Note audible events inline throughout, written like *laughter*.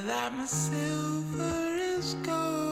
that my silver is gold,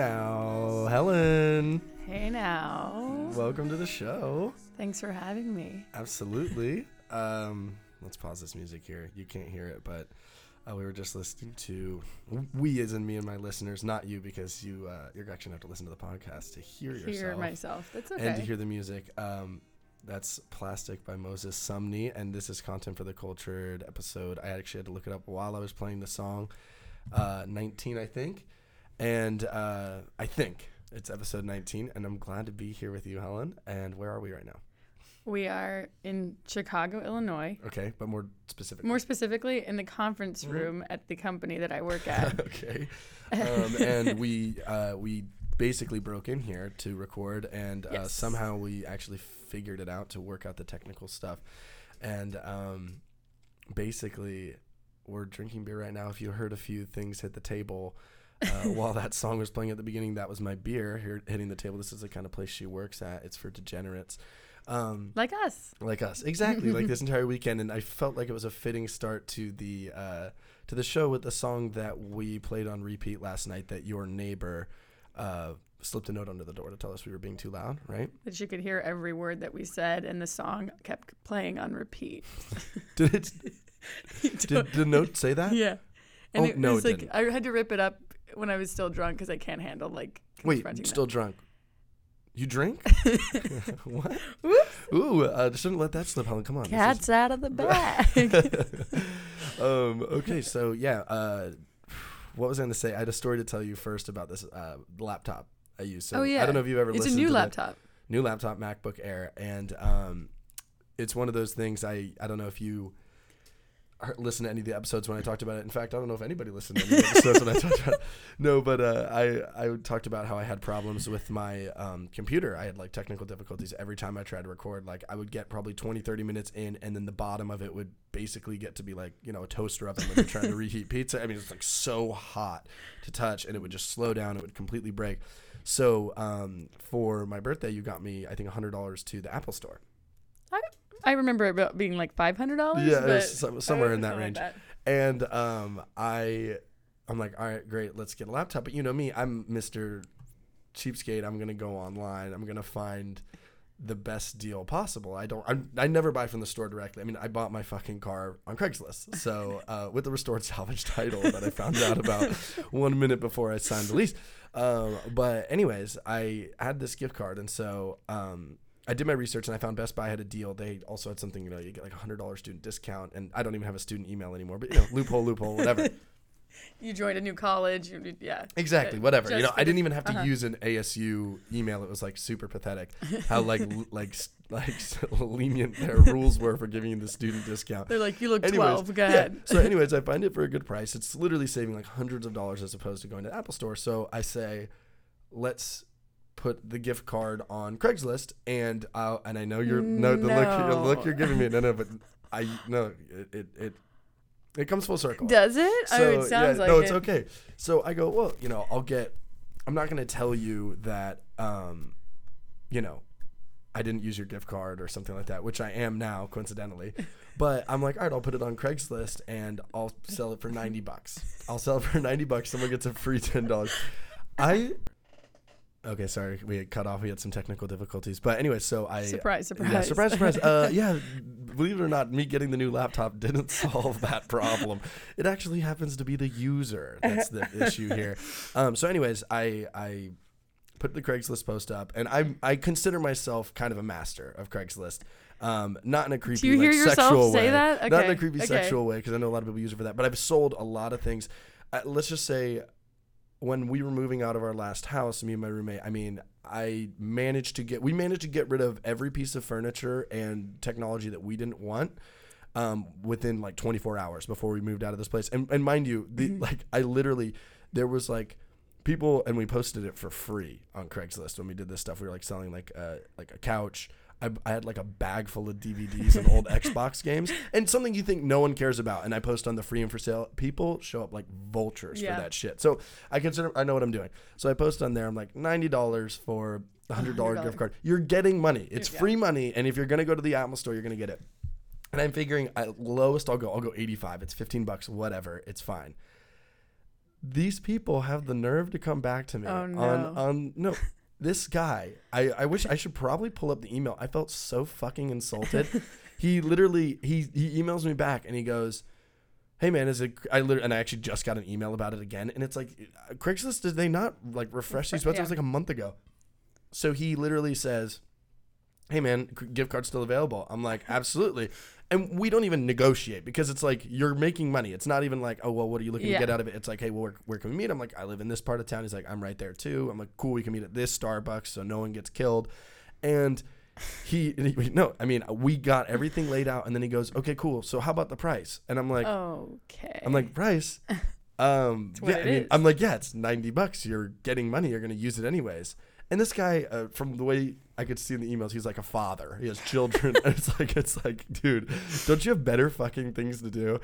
now, Helen. Hey now. Welcome to the show. Thanks for having me. Absolutely. Um, let's pause this music here. You can't hear it, but uh, we were just listening to we, as in me and my listeners, not you, because you uh, you're actually gonna have to listen to the podcast to hear, Hear yourself myself. That's okay. and to hear the music. Um, that's Plastic by Moses Sumney, and this is content for the cultured episode. I actually had to look it up while I was playing the song. Uh, 19, I think, and uh, I think it's episode 19, and I'm glad to be here with you, Helen. And where are we right now? we are in Chicago, Illinois. Okay, but more specifically. More specifically, in the conference Mhm. room at the company that I work at. *laughs* okay. Um, and we uh, we basically broke in here to record, and uh, somehow we actually figured it out to work out the technical stuff. And um, basically, we're drinking beer right now. If you heard a few things hit the table. Uh, while that song was playing at the beginning, that was my beer here hitting the table. This is the kind of place she works at. It's for degenerates. Um, like us. like us exactly like this *laughs* entire weekend and i felt like it was a fitting start to the uh to the show with the song that we played on repeat last night that your neighbor uh slipped a note under the door to tell us we were being too loud right That you could hear every word that we said, and the song kept playing on repeat. *laughs* did it *laughs* did the note say that yeah. And Oh, it no, was it like didn't. I had to rip it up when I was still drunk because I can't handle like wait still drunk you drink *laughs* what Whoops. ooh uh shouldn't let that slip helen come on this is- Cats out of the bag. *laughs* um, okay, so yeah, uh, what was I going to say? I had a story to tell you first about this uh, laptop I use. So oh yeah. I don't know if you've ever It's a listened new to the laptop. new laptop MacBook Air, and um, it's one of those things. I I don't know if you listen to any of the episodes when I talked about it. In fact, I don't know if anybody listened to any of the episodes when I talked about it. *laughs* No, but uh, I I talked about how I had problems with my um, computer. I had like technical difficulties every time I tried to record. Like I would get probably 20, 30 minutes in, and then the bottom of it would basically get to be like you know a toaster oven when you're trying to *laughs* reheat pizza. I mean, it's like so hot to touch, and it would just slow down. It would completely break. So um, for my birthday, you got me I think hundred dollars to the Apple Store. I remember it about being like five hundred dollars. Yeah, was somewhere in that like range. And um, I, I'm like, all right, great, let's get a laptop. But you know me, I'm Mr. Cheapskate. I'm gonna go online. I'm gonna find the best deal possible. I don't. I'm, I never buy from the store directly. I mean, I bought my fucking car on Craigslist. So uh, with the restored salvage title that I found out about *laughs* one minute before I signed the lease. Um, but anyways, I had this gift card, and so um, I did my research and I found Best Buy had a deal. They also had something, you know, you get like a hundred dollar student discount, and I don't even have a student email anymore. But you know, loophole, loophole, whatever. *laughs* You joined a new college. You, yeah. Exactly, whatever. You know, I didn't even have to uh-huh. use an ASU email. It was like super pathetic how like l- *laughs* like like lenient their rules were for giving you the student discount. They're like, you look Anyways, twelve. Go yeah. ahead. So, *laughs* anyways, I find it for a good price. It's literally saving like hundreds of dollars as opposed to going to Apple Store. So I say, let's put the gift card on Craigslist, and I'll, and I know you're no the look the look you're giving me no no but I no it it, it It comes full circle. Does it? So, oh, it sounds yeah, like no, it. it's okay. So I go, well, you know, I'll get. I'm not going to tell you that, um, you know, I didn't use your gift card or something like that, which I am now, coincidentally. *laughs* But I'm like, all right, I'll put it on Craigslist and I'll sell it for ninety bucks. I'll sell it for ninety bucks. Someone gets a free ten dollars. I. Okay, sorry, we had cut off. We had some technical difficulties, but anyway, so I Surprise, surprise. yeah, surprise, surprise. *laughs* Uh, yeah, believe it or not, me getting the new laptop *laughs* didn't *laughs* solve that problem. It actually happens to be the user that's the issue here. Um, so, anyways, I I put the Craigslist post up, and I I consider myself kind of a master of Craigslist. Um, not in a creepy, you hear like, yourself sexual say way. that? Not in a creepy okay. sexual way, because I know a lot of people use it for that. But I've sold a lot of things. Uh, let's just say when we were moving out of our last house, me and my roommate, I mean, I managed to get we managed to get rid of every piece of furniture and technology that we didn't want um, within like 24 hours before we moved out of this place. And, and mind you, the, like I literally there was like people and we posted it for free on Craigslist when we did this stuff. We were like selling like a like a couch. I, I had like a bag full of DVDs of old *laughs* Xbox games and something you think no one cares about. And I post on the free and for sale. People show up like vultures Yeah. for that shit. So I consider I know what I'm doing. So I post on there. I'm like ninety dollars for a hundred dollar $100. gift card. You're getting money. It's Yeah. free money. And if you're gonna go to the Apple store, you're gonna get it. And I'm figuring at lowest I'll go I'll go 85. It's 15 bucks, whatever. It's fine. These people have the nerve to come back to me Oh, on on no. *laughs* This guy, I, I wish I should probably pull up the email. I felt so fucking insulted. *laughs* he literally he he emails me back and he goes, "Hey man, is it?" I literally and I actually just got an email about it again, and it's like uh, Craigslist. Did they not like refresh these Refre- websites yeah. like a month ago? So he literally says, "Hey man, gift card still available?" I'm like, "Absolutely." And we don't even negotiate because it's like you're making money. It's not even like, "Oh, well, what are you looking Yeah. to get out of it?" It's like, "Hey, well, where, where can we meet?" I'm like, "I live in this part of town." He's like, "I'm right there too." I'm like, "Cool, we can meet at this Starbucks so no one gets killed." And he, *laughs* he no, I mean, we got everything laid out and then he goes, "Okay, cool. So how about the price?" And I'm like, okay. I'm like, "Price?" *laughs* Um, yeah, I mean, I'm like, yeah, it's 90 bucks. You're getting money. You're going to use it anyways. And this guy, uh, from the way I could see in the emails, he's like a father. He has children. and *laughs* it's like, it's like, dude, don't you have better fucking things to do?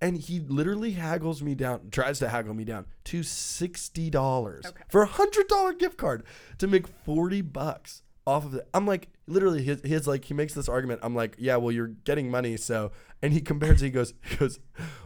And he literally haggles me down, tries to haggle me down to sixty dollars Okay. for a hundred dollar gift card to make forty bucks off of it. I'm like, literally, his, his like, he makes this argument. I'm like, yeah, well, you're getting money, so. And he compares. He goes, he goes,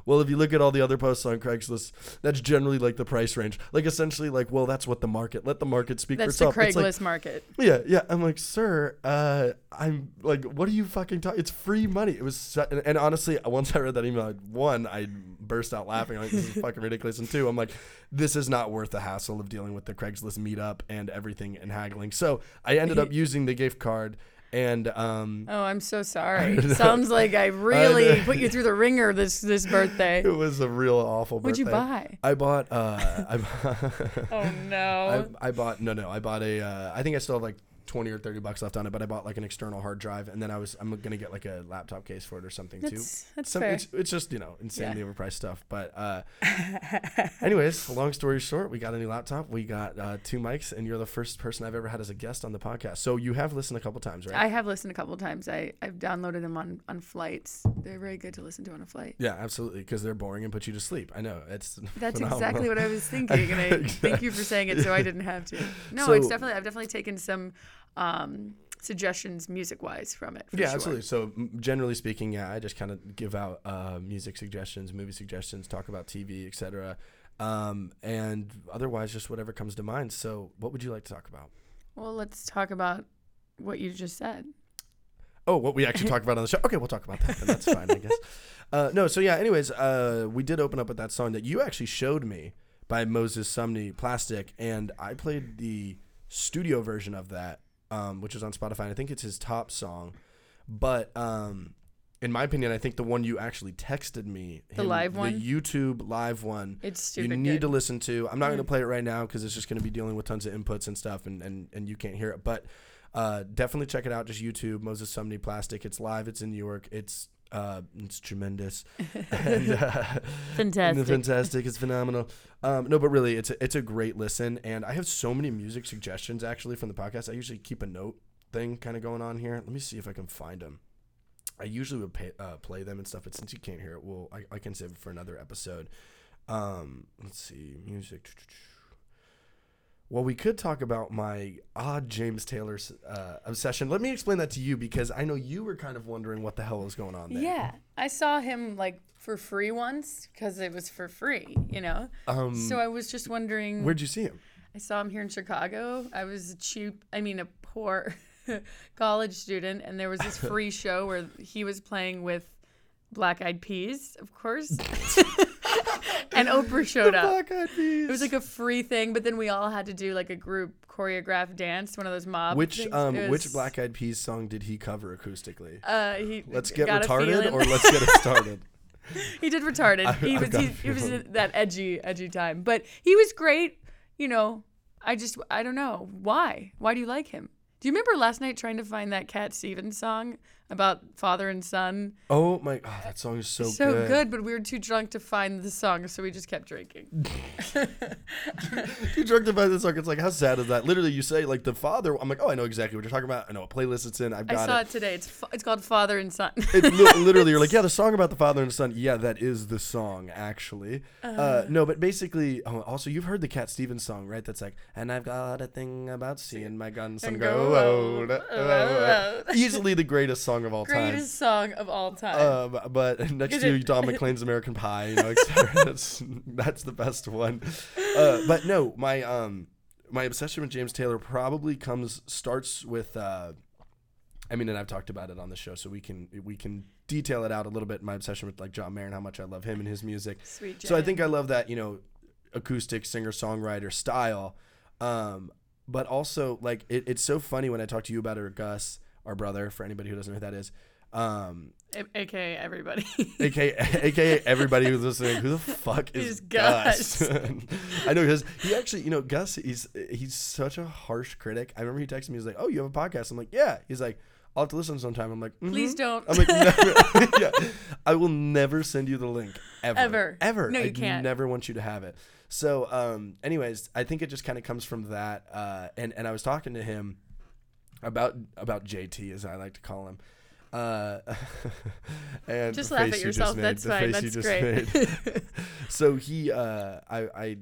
well, if you look at all the other posts on Craigslist, that's generally like the price range. Like essentially, like, well, that's what the market. Let the market speak That's for the itself. It's like, Craigslist market. yeah, yeah. I'm like, sir, uh, I'm like, what are you fucking talking? It's free money. It was, su- and, and honestly, once I read that email, one, I burst out laughing. I'm like, this is *laughs* fucking ridiculous. And two, I'm like, this is not worth the hassle of dealing with the Craigslist meetup and everything and haggling. So I ended *laughs* up using the gift card, and um, Oh, I'm so sorry. Sounds like *laughs* I really know. put you through the ringer this this birthday. it was a real awful. Birthday. What'd you buy? I bought. Uh, I, *laughs* Oh no. I, I bought no no I bought a uh, I think I still have like 20 or 30 bucks left on it but I bought like an external hard drive and then I was I'm gonna get like a laptop case for it or something too that's that's Some, fair. it's, it's just you know insanely Yeah. overpriced stuff but uh *laughs* anyways long story short we got a new laptop we got uh, two mics and you're the first person I've ever had as a guest on the podcast so you have listened a couple times right I have listened a couple times. I I've downloaded them on on flights. They're very good to listen to on a flight. yeah absolutely because they're boring and put you to sleep I know it's *laughs* That's phenomenal. exactly what I was *laughs* thinking, and I thank you for saying it, so I didn't have to. No, it's definitely I've definitely taken some um, suggestions music wise from it. For yeah, sure. absolutely. So generally speaking, yeah, I just kind of give out uh, music suggestions, movie suggestions, talk about TV, etc. Um, and otherwise, just whatever comes to mind. So, what would you like to talk about? Well, let's talk about what you just said. Oh, what we actually talked about on the show? Okay, we'll talk about that. Then. That's fine, I guess. *laughs* Uh, no, so yeah. Anyways, uh, we did open up with that song that you actually showed me by Moses Sumney, Plastic, and I played the studio version of that, um, which is on Spotify. And I think it's his top song, but um, in my opinion, I think the one you actually texted me, The live one? the YouTube live one, It's you need good. to listen to. I'm not going to play it right now because it's just going to be dealing with tons of inputs and stuff, and and, and you can't hear it. But uh, definitely check it out. Just YouTube Moses Sumney Plastic. It's live. It's in New York. It's uh, it's tremendous. *laughs* and, uh, Fantastic. fantastic. It's phenomenal. Um, no, but really, it's a, it's a great listen. And I have so many music suggestions actually from the podcast. I usually keep a note thing kind of going on here. Let me see if I can find them. I usually would pay, uh, play them and stuff, but since you can't hear it, well, I, I can save it for another episode. Um, let's see, music. Well, we could talk about my odd James Taylor uh, obsession. Let me explain that to you because I know you were kind of wondering what the hell was going on there. Yeah, I saw him like for free once because it was for free, you know. Um, so I was just wondering. where'd you see him? I saw him here in Chicago. I was a cheap, I mean, a poor *laughs* college student, and there was this *laughs* free show where he was playing with Black Eyed Peas, of course. *laughs* and Oprah *laughs* showed up. Black Eyed Peas. It was like a free thing, but then we all had to do like a group choreographed dance, one of those mob. which things. um It which Black Eyed Peas song did he cover acoustically? Uh, he Let's get retarded or let's get it started. *laughs* he did retarded. I- he was he, he was that edgy edgy time, but he was great. You know, I just I don't know why. Why do you like him? Do you remember last night trying to find that Cat Stevens song about father and son? Oh my! Oh, that song is so, So good. good. but we were too drunk to find the song, so we just kept drinking. *laughs* You drunk to find the song. It's like, how sad is that? Literally, you say like the father. I'm like, oh, I know exactly what you're talking about. I know what playlist it's in. I've got. I saw it. it today. It's fa- it's called Father and Son. Li- *laughs* literally, you're like, yeah, the song about the father and son. Yeah, that is the song, actually. Uh, no, but basically, oh, also, you've heard the Cat Stevens song, right? That's like, and I've got a thing about seeing my grandson And grow grow old. old. Uh, *laughs* Easily the greatest song of all time. Greatest song of all time. Um, but *laughs* next to Don *laughs* McLean's American Pie, you know, *laughs* that's that's the best one. Uh, but no, my um my obsession with James Taylor probably comes starts with. Uh, I mean, and I've talked about it on the show, so we can we can detail it out a little bit. My obsession with like John Mayer and how much I love him and his music. Sweet. So I think I love that you know acoustic singer songwriter style, um, but also like it, it's so funny when I talk to you about it or Gus, our brother, for anybody who doesn't know who that is. Um, AKA everybody. *laughs* aka, aka everybody who's listening, who the fuck is Is Gus? Gus. *laughs* I know because he actually, you know, Gus, he's he's such a harsh critic. I remember he texted me, he's like, "Oh, you have a podcast?" I'm like, "Yeah." He's like, "I'll have to listen sometime." I'm like, Please "Mhm." don't. I'm like, never, *laughs* yeah, I will never send you the link ever, Ever. ever. No, you I can't. never want you to have it. So, um, anyways, I think it just kind of comes from that. Uh, and and I was talking to him about about JT as I like to call him. Uh, *laughs* and Just laugh at yourself. That's fine. That's great. *laughs* so he, uh, I, I,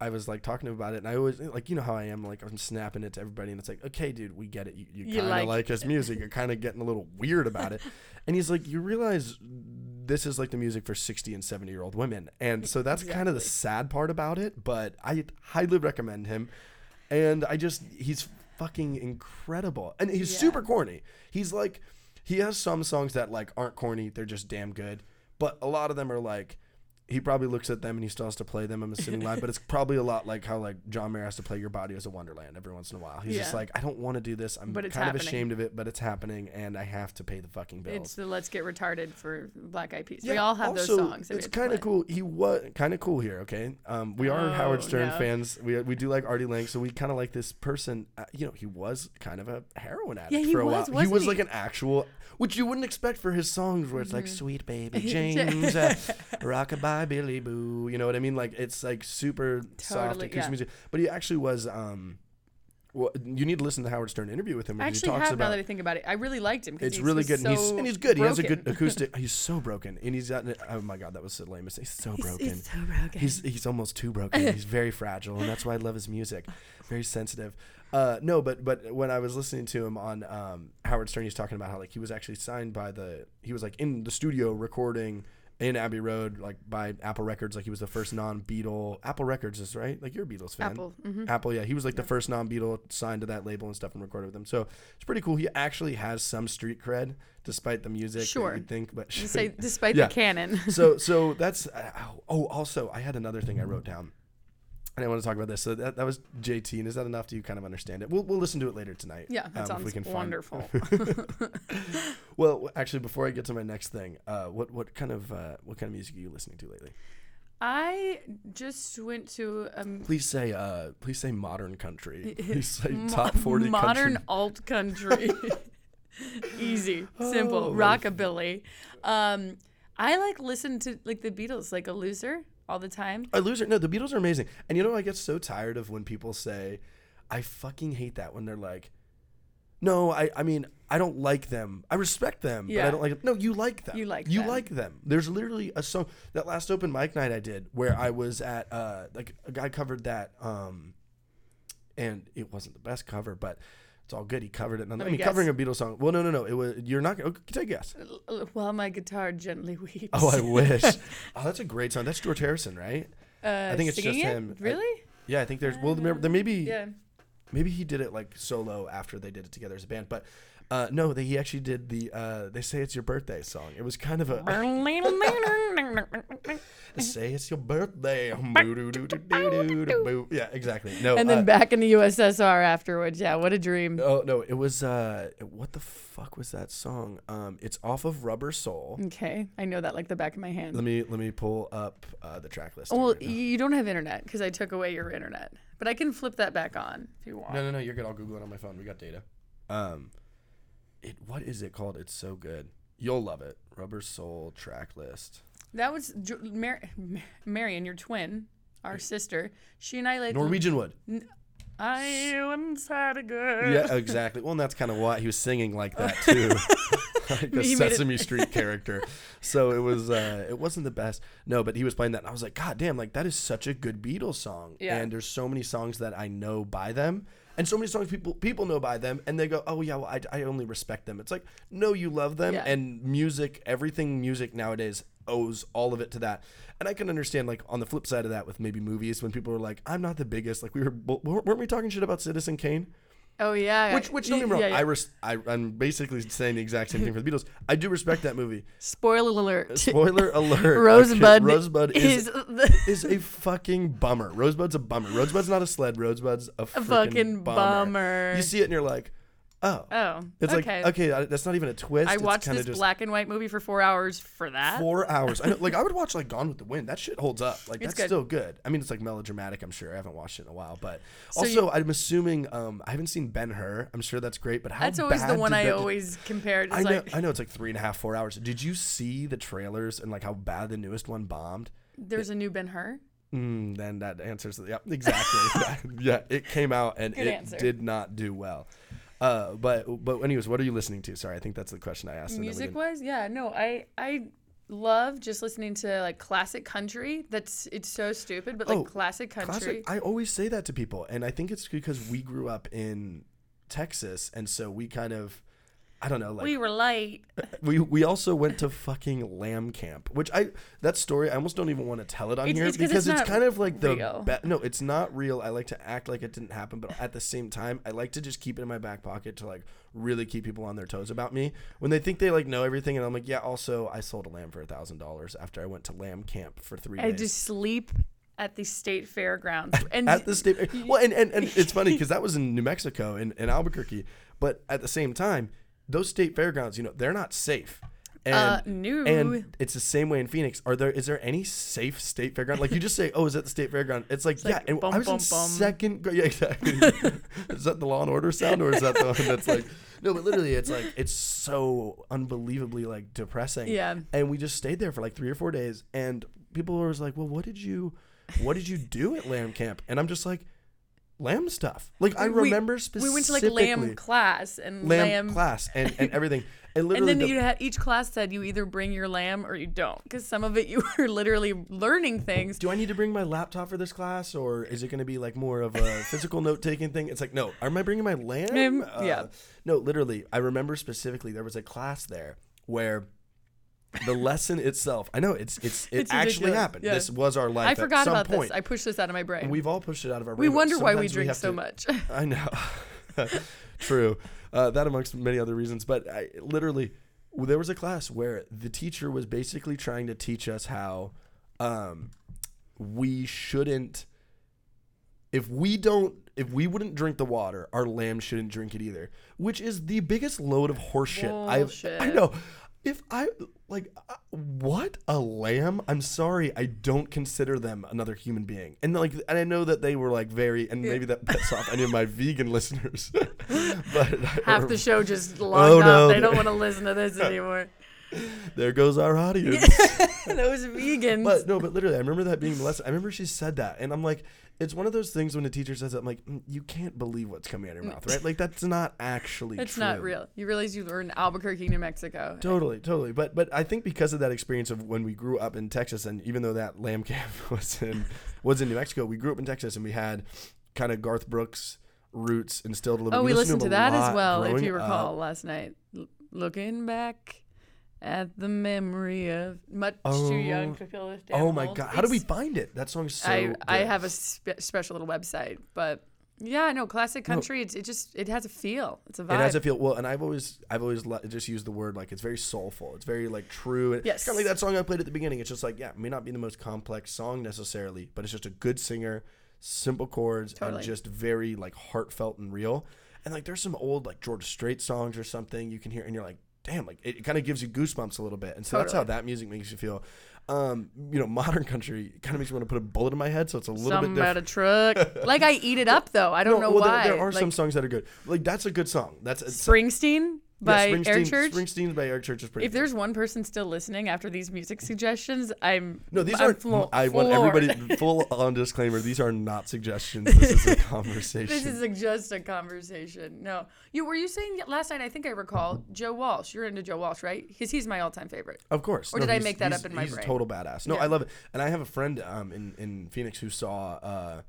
I was like talking to him about it, and I always like you know how I am, like I'm snapping it to everybody, and it's like, okay, dude, we get it. You, you, You kind of like- like, his music. You're kind of getting a little weird about it, *laughs* and he's like, you realize this is like the music for 60 and 70 year old women, and so that's kind of the sad part about it. But I highly recommend him, and I just he's fucking incredible, and he's Yeah. super corny. He's like, he has some songs that like aren't corny; they're just damn good. But a lot of them are like, he probably looks at them and he still has to play them. I'm assuming live, but it's probably a lot like how like John Mayer has to play "Your Body Is a Wonderland" every once in a while. He's just like, I don't want to do this. I'm kind of ashamed of it, but it's happening, and I have to pay the fucking bills. it's the Let's Get Retarded for Black Eyed Peas. Yeah, we all have also, those songs. It's kind of cool. He was kind of cool here. Okay, um, we are Oh, Howard Stern no. fans. We we do like Artie Lange, so we kind of like this person. Uh, you know, he was kind of a heroin addict Yeah, he for a was, while. he was he? like an actual, which you wouldn't expect for his songs, where it's like Mhm. "Sweet Baby *laughs* James," uh, *laughs* "Rockabye Billy Boo." You know what I mean? Like it's like super soft acoustic yeah. music. But he actually was. Um, well, you need to listen to the Howard Stern interview with him. I Where he actually talks have now that I think about it. I really liked him. it's he's really good, and he's and he's good. He has a good acoustic. *laughs* He's so broken, and he's got. Oh my god, that was so lame. He's so He's- broken. He's, so broken. He's he's almost too broken. He's very fragile, and that's why I love his music. Very sensitive. Uh, no, but but when I was listening to him on um, Howard Stern, he's talking about how like he was actually signed by the he was like in the studio recording in Abbey Road like by Apple Records. Like he was the first non-Beatle. Apple Records is right. Like you're a Beatles fan. Apple. hmm Apple, yeah, he was like the first non-Beatle signed to that label and stuff and recorded with them. So it's pretty cool. He actually has some street cred despite the music. Sure. you'd think, but *laughs* Say, despite Yeah. the canon. so so *laughs* that's uh, oh also I had another thing I wrote down. I want to talk about this. So that, that was JT, and is that enough? Do you kind of understand it? We'll, we'll listen to it later tonight. yeah, that um, if we sounds can wonderful. *laughs* *laughs* Well, actually, before I get to my next thing, uh, what what kind of uh, what kind of music are you listening to lately? I just went to um, Please say uh, please say modern country. *laughs* Please say mo- top forty modern country. alt country. Easy, simple, Oh, rockabilly. Um, I like listen to like the Beatles, like a loser, all the time. I lose it. No, the Beatles are amazing. And you know, I get so tired of when people say, I fucking hate that when they're like, No, I I mean I don't like them. I respect them, but I don't like them. No, you like them. You like you them. like them. There's literally a song that last open mic night I did where I was at uh like a guy covered that um and it wasn't the best cover, but it's all good. He covered it. I mean, guess. covering a Beatles song. Well, no, no, no. It was you're not. gonna Take a guess. While my guitar gently weeps. Oh, I *laughs* wish. oh, that's a great song. That's George Harrison, right? uh, I think it's just singing it? him. I- Really? Yeah, I think there's. Well, there, there may be. yeah. Maybe he did it like solo after they did it together as a band, but uh, no, they, he actually did the uh, "They Say It's Your Birthday" song. It was kind of a *laughs* *laughs* "Say It's Your Birthday." *laughs* Yeah, exactly. No, and then uh, back in the USSR afterwards. Yeah, what a dream. oh no, it was uh, what the fuck was that song? Um, it's off of Rubber Soul. Okay, I know that like the back of my hand. Let me let me pull up uh, the track list. well, right you don't have internet because I took away your internet, but I can flip that back on if you want. No, no, no. You're good. I'll Google it on my phone. We got data. Um, it. What is it called? It's so good. You'll love it. Rubber Soul track list. That was Ju- Mar- *laughs* Marion, your twin, our sister. She and I like Norwegian Wood. I once had a girl. Yeah, *laughs* exactly. Well, and that's kind of why he was singing like that too, *laughs* like a He made it- Sesame Street character. So it was. Uh, it wasn't the best. No, but he was playing that, and I was like, God damn! Like that is such a good Beatles song. Yeah. And there's so many songs that I know by them. And so many songs people people know by them, and they go, "Oh yeah, well I, I only respect them." It's like, no, you love them, Yeah. and music, everything music nowadays owes all of it to that. And I can understand, like on the flip side of that, with maybe movies, when people are like, "I'm not the biggest," like we were, weren't we talking shit about Citizen Kane? Oh yeah. Which, which don't get me wrong, Yeah, yeah. I, res- I I'm basically saying the exact same thing for the Beatles. I do respect that movie. *laughs* Spoiler alert. *laughs* Spoiler alert: *laughs* Rosebud, okay, Rosebud is is is a fucking bummer. Rosebud's a bummer. Rosebud's not a sled. Rosebud's a, freaking fucking bummer. bummer. You see it and you're like, oh, oh. it's okay. like okay, that's not even a twist. I It's watched this just black and white movie for four hours for that. four *laughs* hours. I know, like I would watch like Gone with the Wind. That shit holds up. Like It's that's good. still good. I mean, it's like melodramatic. I'm sure. I haven't watched it in a while, but So also you- I'm assuming um I haven't seen Ben Hur. I'm sure that's great, but how That's always the one I that- always compared. I know, like I know it's like three and a half, four hours. Did you see the trailers and like how bad the newest one bombed? there's a new Ben Hur. Mm, then that answers. Yeah, exactly. *laughs* yeah, it came out and Good it answer. did not do well. Uh, but but anyways, what are you listening to? Sorry, I think that's the question I asked. Music wise, yeah, no, I I love just listening to like classic country. That's it's so stupid, but like Oh, classic country. Classic. I always say that to people, and I think it's because we grew up in Texas, and so we kind of, I don't know, like we were late. *laughs* we we also went to fucking lamb camp, which I that story I almost don't even want to tell it on It's- here it's 'cause because it's it's, kind of like the be- no, it's not real. I like to act like it didn't happen, but at the same time, I like to just keep it in my back pocket to like really keep people on their toes about me when they think they like know everything, and I'm like, yeah. Also, I sold a lamb for a thousand dollars after I went to lamb camp for three I days. just sleep at the state fairgrounds. *laughs* And at the state well and, and, and it's funny *laughs* because that was in new mexico in, in albuquerque but at the same time those state fairgrounds you know they're not safe. And Uh, no. and it's the same way in phoenix. Are there is there any safe state fairground? Like you just say oh is that the state fairground? It's like yeah like and bum, i was in bum, bum. second grade yeah exactly. *laughs* Is that the law and order sound or is that the one that's like no but literally it's like it's so unbelievably like depressing. Yeah. and we just stayed there for like three or four days and people were always like well what did you what did you do at lamb camp? And i'm just like lamb stuff like i We- remember specifically. we went to like lamb class and lamb, lamb, class and, and *laughs* everything and and then the- you had each class said you either bring your lamb or you don't because some of it you *laughs* were literally learning things. do I need to bring my laptop for this class, or is it going to be like more of a *laughs* physical note taking thing? It's like, no, am I bringing my lamb? Um, yeah. No, literally, I remember specifically there was a class there where the lesson itself. I know it's it's it It's actually happened. Yeah. This was our life. I forgot about point. this. I pushed this out of my brain. And we've all pushed it out of our. we brain, but wonder why we drink have so to- much. *laughs* I know. *laughs* True. Uh, that amongst many other reasons, but I literally there was a class where the teacher was basically trying to teach us how um, we shouldn't if we don't if we wouldn't drink the water, our lamb shouldn't drink it either, which is the biggest load of horseshit I've I know. If I like uh, what a lamb, I'm sorry, I don't consider them another human being. And like and I know that they were like very and maybe that pissed off any of my *laughs* vegan listeners. *laughs* but Half the show just logged Oh, off. no. They don't want to listen to this anymore. There goes our audience. *laughs* Those vegans. But no, but literally, I remember that being the lesson. I remember she said that, and I'm like, it's one of those things when a teacher says it, I'm like, "Mm, you can't believe what's coming out of your mouth, right? Like that's not actually. it's true. not real. You realize you were in Albuquerque, New Mexico. Totally, totally. But but I think because of that experience of when we grew up in Texas, and even though that lamb camp *laughs* was in was in New Mexico, we grew up in Texas, and we had kind of Garth Brooks roots instilled a little. Oh, bit. we listened to him that as well, if you recall, up. last night. Looking back at the memory of much too young oh. to feel this damn Oh my old. god! How do we It's- find it? That song's so. I I have a spe- special little website, but yeah, no, classic country. It's it just it has a feel. It's a vibe. It has a feel well, and I've always I've always le- just used the word like it's very soulful. It's very like true. It's Yes. kind of like that song I played at the beginning. It's just like yeah, it may not be the most complex song necessarily, but it's just a good singer, simple chords, Totally. and just very like heartfelt and real. And like there's some old like George Strait songs or something you can hear, and you're like, damn, like it, kind of gives you goosebumps a little bit. And so that's how that music makes you feel. Um, you know, *laughs* modern country kind of makes me want to put a bullet in my head, so it's a little Something bit about different. a truck. *laughs* like I eat it up though. I don't No, know well, why. There, there are like, some songs that are good. Like that's a good song. That's it's, Springsteen by yeah, Eric Church. Springsteen by Eric Church is pretty. If good. there's one person still listening after these music suggestions, I'm No, these aren't. flo- I want floored. everybody *laughs* full on disclaimer. These are not suggestions. *laughs* This is a conversation. This is a, just a conversation. No, you were you saying last night? I think I recall Joe Walsh. You're into Joe Walsh, right? Because he's my all-time favorite. of course. or No, did I make that up in my he's brain? a total badass. No, Yeah. I love it. And I have a friend um, in in Phoenix who saw uh,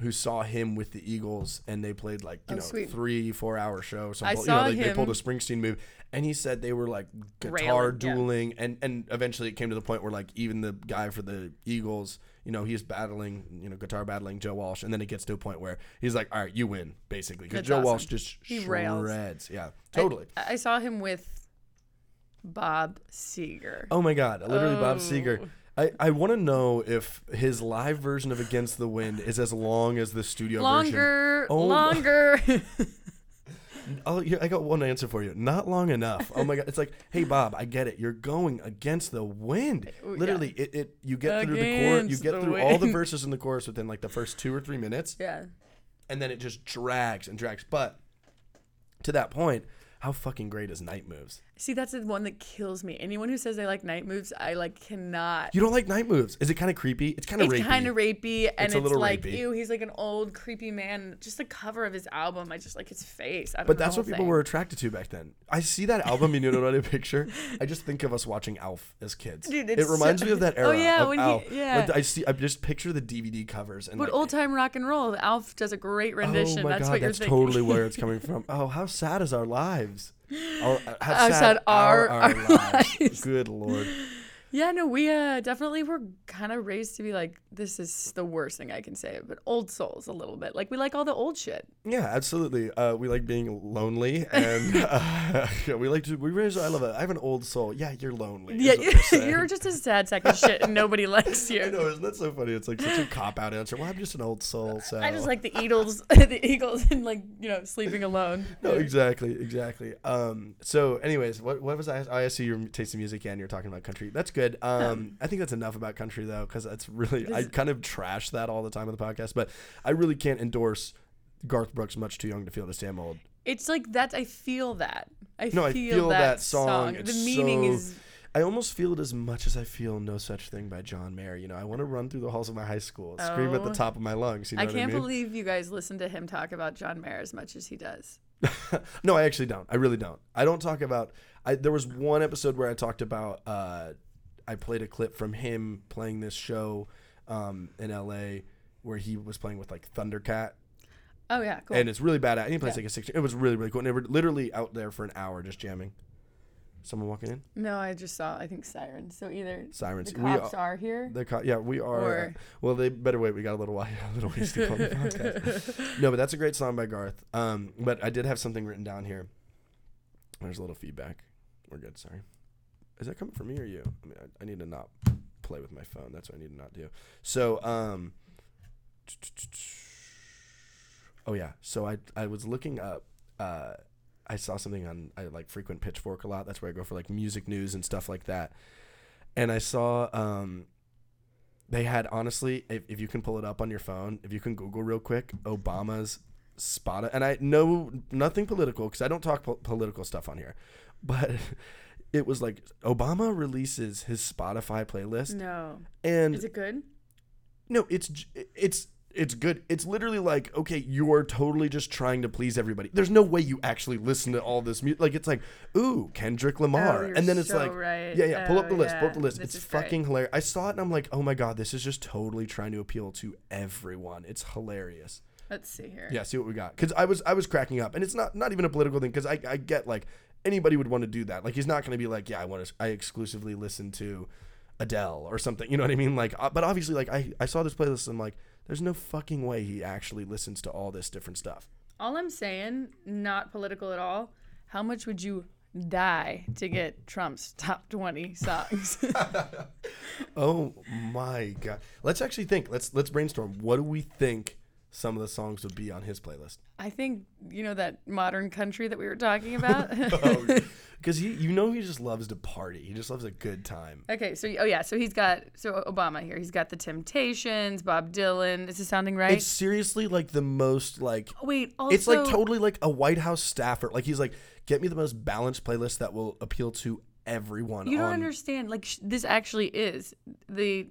who saw him with the Eagles, and they played like you Oh, know sweet. three four hour show. Some I saw you know, they, they pulled a him- Springsteen move, and he said they were like guitar Railing, yeah. dueling, and and eventually it came to the point where like even the guy for the Eagles. You know, he's battling, you know, guitar battling Joe Walsh, and then it gets to a point where he's like, "All right, you win," basically, because That's Joe awesome. Walsh just He rails. shreds. Yeah, I- totally. I, saw him with Bob Seger. Oh my God! Literally, Bob Seger. Oh. Oh. I, I want to know if his live version of Against the Wind is as long as the studio version. longer, Oh my- longer. *laughs* Oh, I got one answer for you. Not long enough. Oh my God! It's like, hey Bob, I get it. You're going against the wind. Oh, yeah. Literally, it, it you get through the chorus. You get through all the *laughs* verses in the chorus within like the first two or three minutes, yeah. and then it just drags and drags. But to that point, how fucking great is Night Moves? See, that's the one that kills me. Anyone who says they like night moves, I like cannot. You don't like Night Moves? Is it kind of creepy? It's kind of rapey. it's kind of rapey, and It's a it's, like, rapey. ew, he's like an old creepy man. Just the cover of his album, I just like his face. I don't But that's what people thing. were attracted to back then. I see that album, you know what I picture? I just think of us watching Alf as kids. Dude, it reminds so- me of that era. *laughs* Oh, era. yeah, of when he- Alf. yeah. Like, I see. I just picture the DVD covers and But like, old time rock and roll, Alf does a great oh rendition. Oh my that's god, what you're that's thinking. totally where it's *laughs* coming from. Oh, how sad is our lives? Our, uh, how How sad, are our, our lives? lives. Good lord. Yeah, no, we uh, definitely were kind of raised to be like, this is the worst thing I can say, but old souls a little bit. Like we like all the old shit. Yeah, absolutely. Uh, we like being lonely, and *laughs* uh, *laughs* we like to. We raise. I love it. I have an old soul. Yeah, you're lonely. Yeah, *laughs* you're just a sad sack of shit, and nobody likes you. I know, isn't that so funny? It's like such a cop out answer. Well, I'm just an old soul. So I just like the Eagles, the Eagles, and like you know sleeping alone. No, exactly, exactly. Um, so, anyways, what what was I? I see your taste in music, and you're talking about country. That's good. *laughs* Um, I think that's enough about country though, because that's really I kind of trash that all the time on the podcast, but I really can't endorse Garth Brooks. Much too young to feel this damn old. It's like that. I feel that. I No, I feel, feel that, that song. song. The meaning so- is I almost feel it as much as I feel "No Such Thing" by John Mayer. You know, I want to run through the halls of my high school, scream at the Oh. top of my lungs. You know I can't I mean? believe you guys listen to him talk about John Mayer as much as he does. *laughs* no, I actually don't. I really don't. I don't talk about. I there was one episode where I talked about. Uh, I played a clip from him playing this show um, in L.A. where he was playing with like Thundercat, Oh yeah, cool. and it's really bad. At, and he plays Yeah. like a six. It was really really cool. And they were literally out there for an hour just jamming. Someone walking in. no, I just saw. I think sirens. So either Sirens. the We cops are- are here. The co- yeah, we are. uh, well, they better wait. We got a little while, *laughs* a little ways to go. *laughs* No, but that's a great song by Garth. Um, but I did have something written down here. There's a little feedback. We're good. Sorry. Is that coming from me or you? I mean, I, I need to not play with my phone. That's what I need to not do. So, um, oh yeah. So I I was looking up. Uh, I saw something on I like frequent Pitchfork a lot. That's where I go for like music news and stuff like that. And I saw um, they had honestly, if, if you can pull it up on your phone, if you can Google real quick, Obama's spot. And I know nothing political because I don't talk po- political stuff on here, but *laughs* it was like Obama releases his Spotify playlist, No. and Is it good? no, it's it's it's good. It's literally like okay, you're totally just trying to please everybody. There's no way you actually listen to all this music. Like it's like ooh Kendrick Lamar, Oh, and then it's so like right. yeah yeah pull up Oh, the list, pull up the list. This it's is great. fucking hilarious. I saw it and I'm like oh my god, this is just totally trying to appeal to everyone. It's hilarious. Let's see here. Yeah, see what we got. Because I was I was cracking up, and it's not not even a political thing. Because I I get like anybody would want to do that. Like he's not going to be like, yeah, I want to I exclusively listen to Adele or something. You know what I mean? Like, uh, but obviously, like I I saw this playlist and I'm like, there's no fucking way he actually listens to all this different stuff. All I'm saying, not political at all. How much would you die to get Trump's top 20 songs? *laughs* *laughs* Oh my god. Let's actually think. Let's let's brainstorm. What do we think some of the songs would be on his playlist? I think, you know, that modern country that we were talking about. *laughs* Oh, because *laughs* he, you know, he just loves to party. He just loves a good time. okay, so, oh yeah, so he's got, so Obama here, he's got the Temptations, Bob Dylan. Is this sounding right? It's seriously like the most like oh, Wait, also. it's like totally like a White House staffer. Like he's like, get me the most balanced playlist that will appeal to everyone. You don't on- understand. Like sh- this actually is the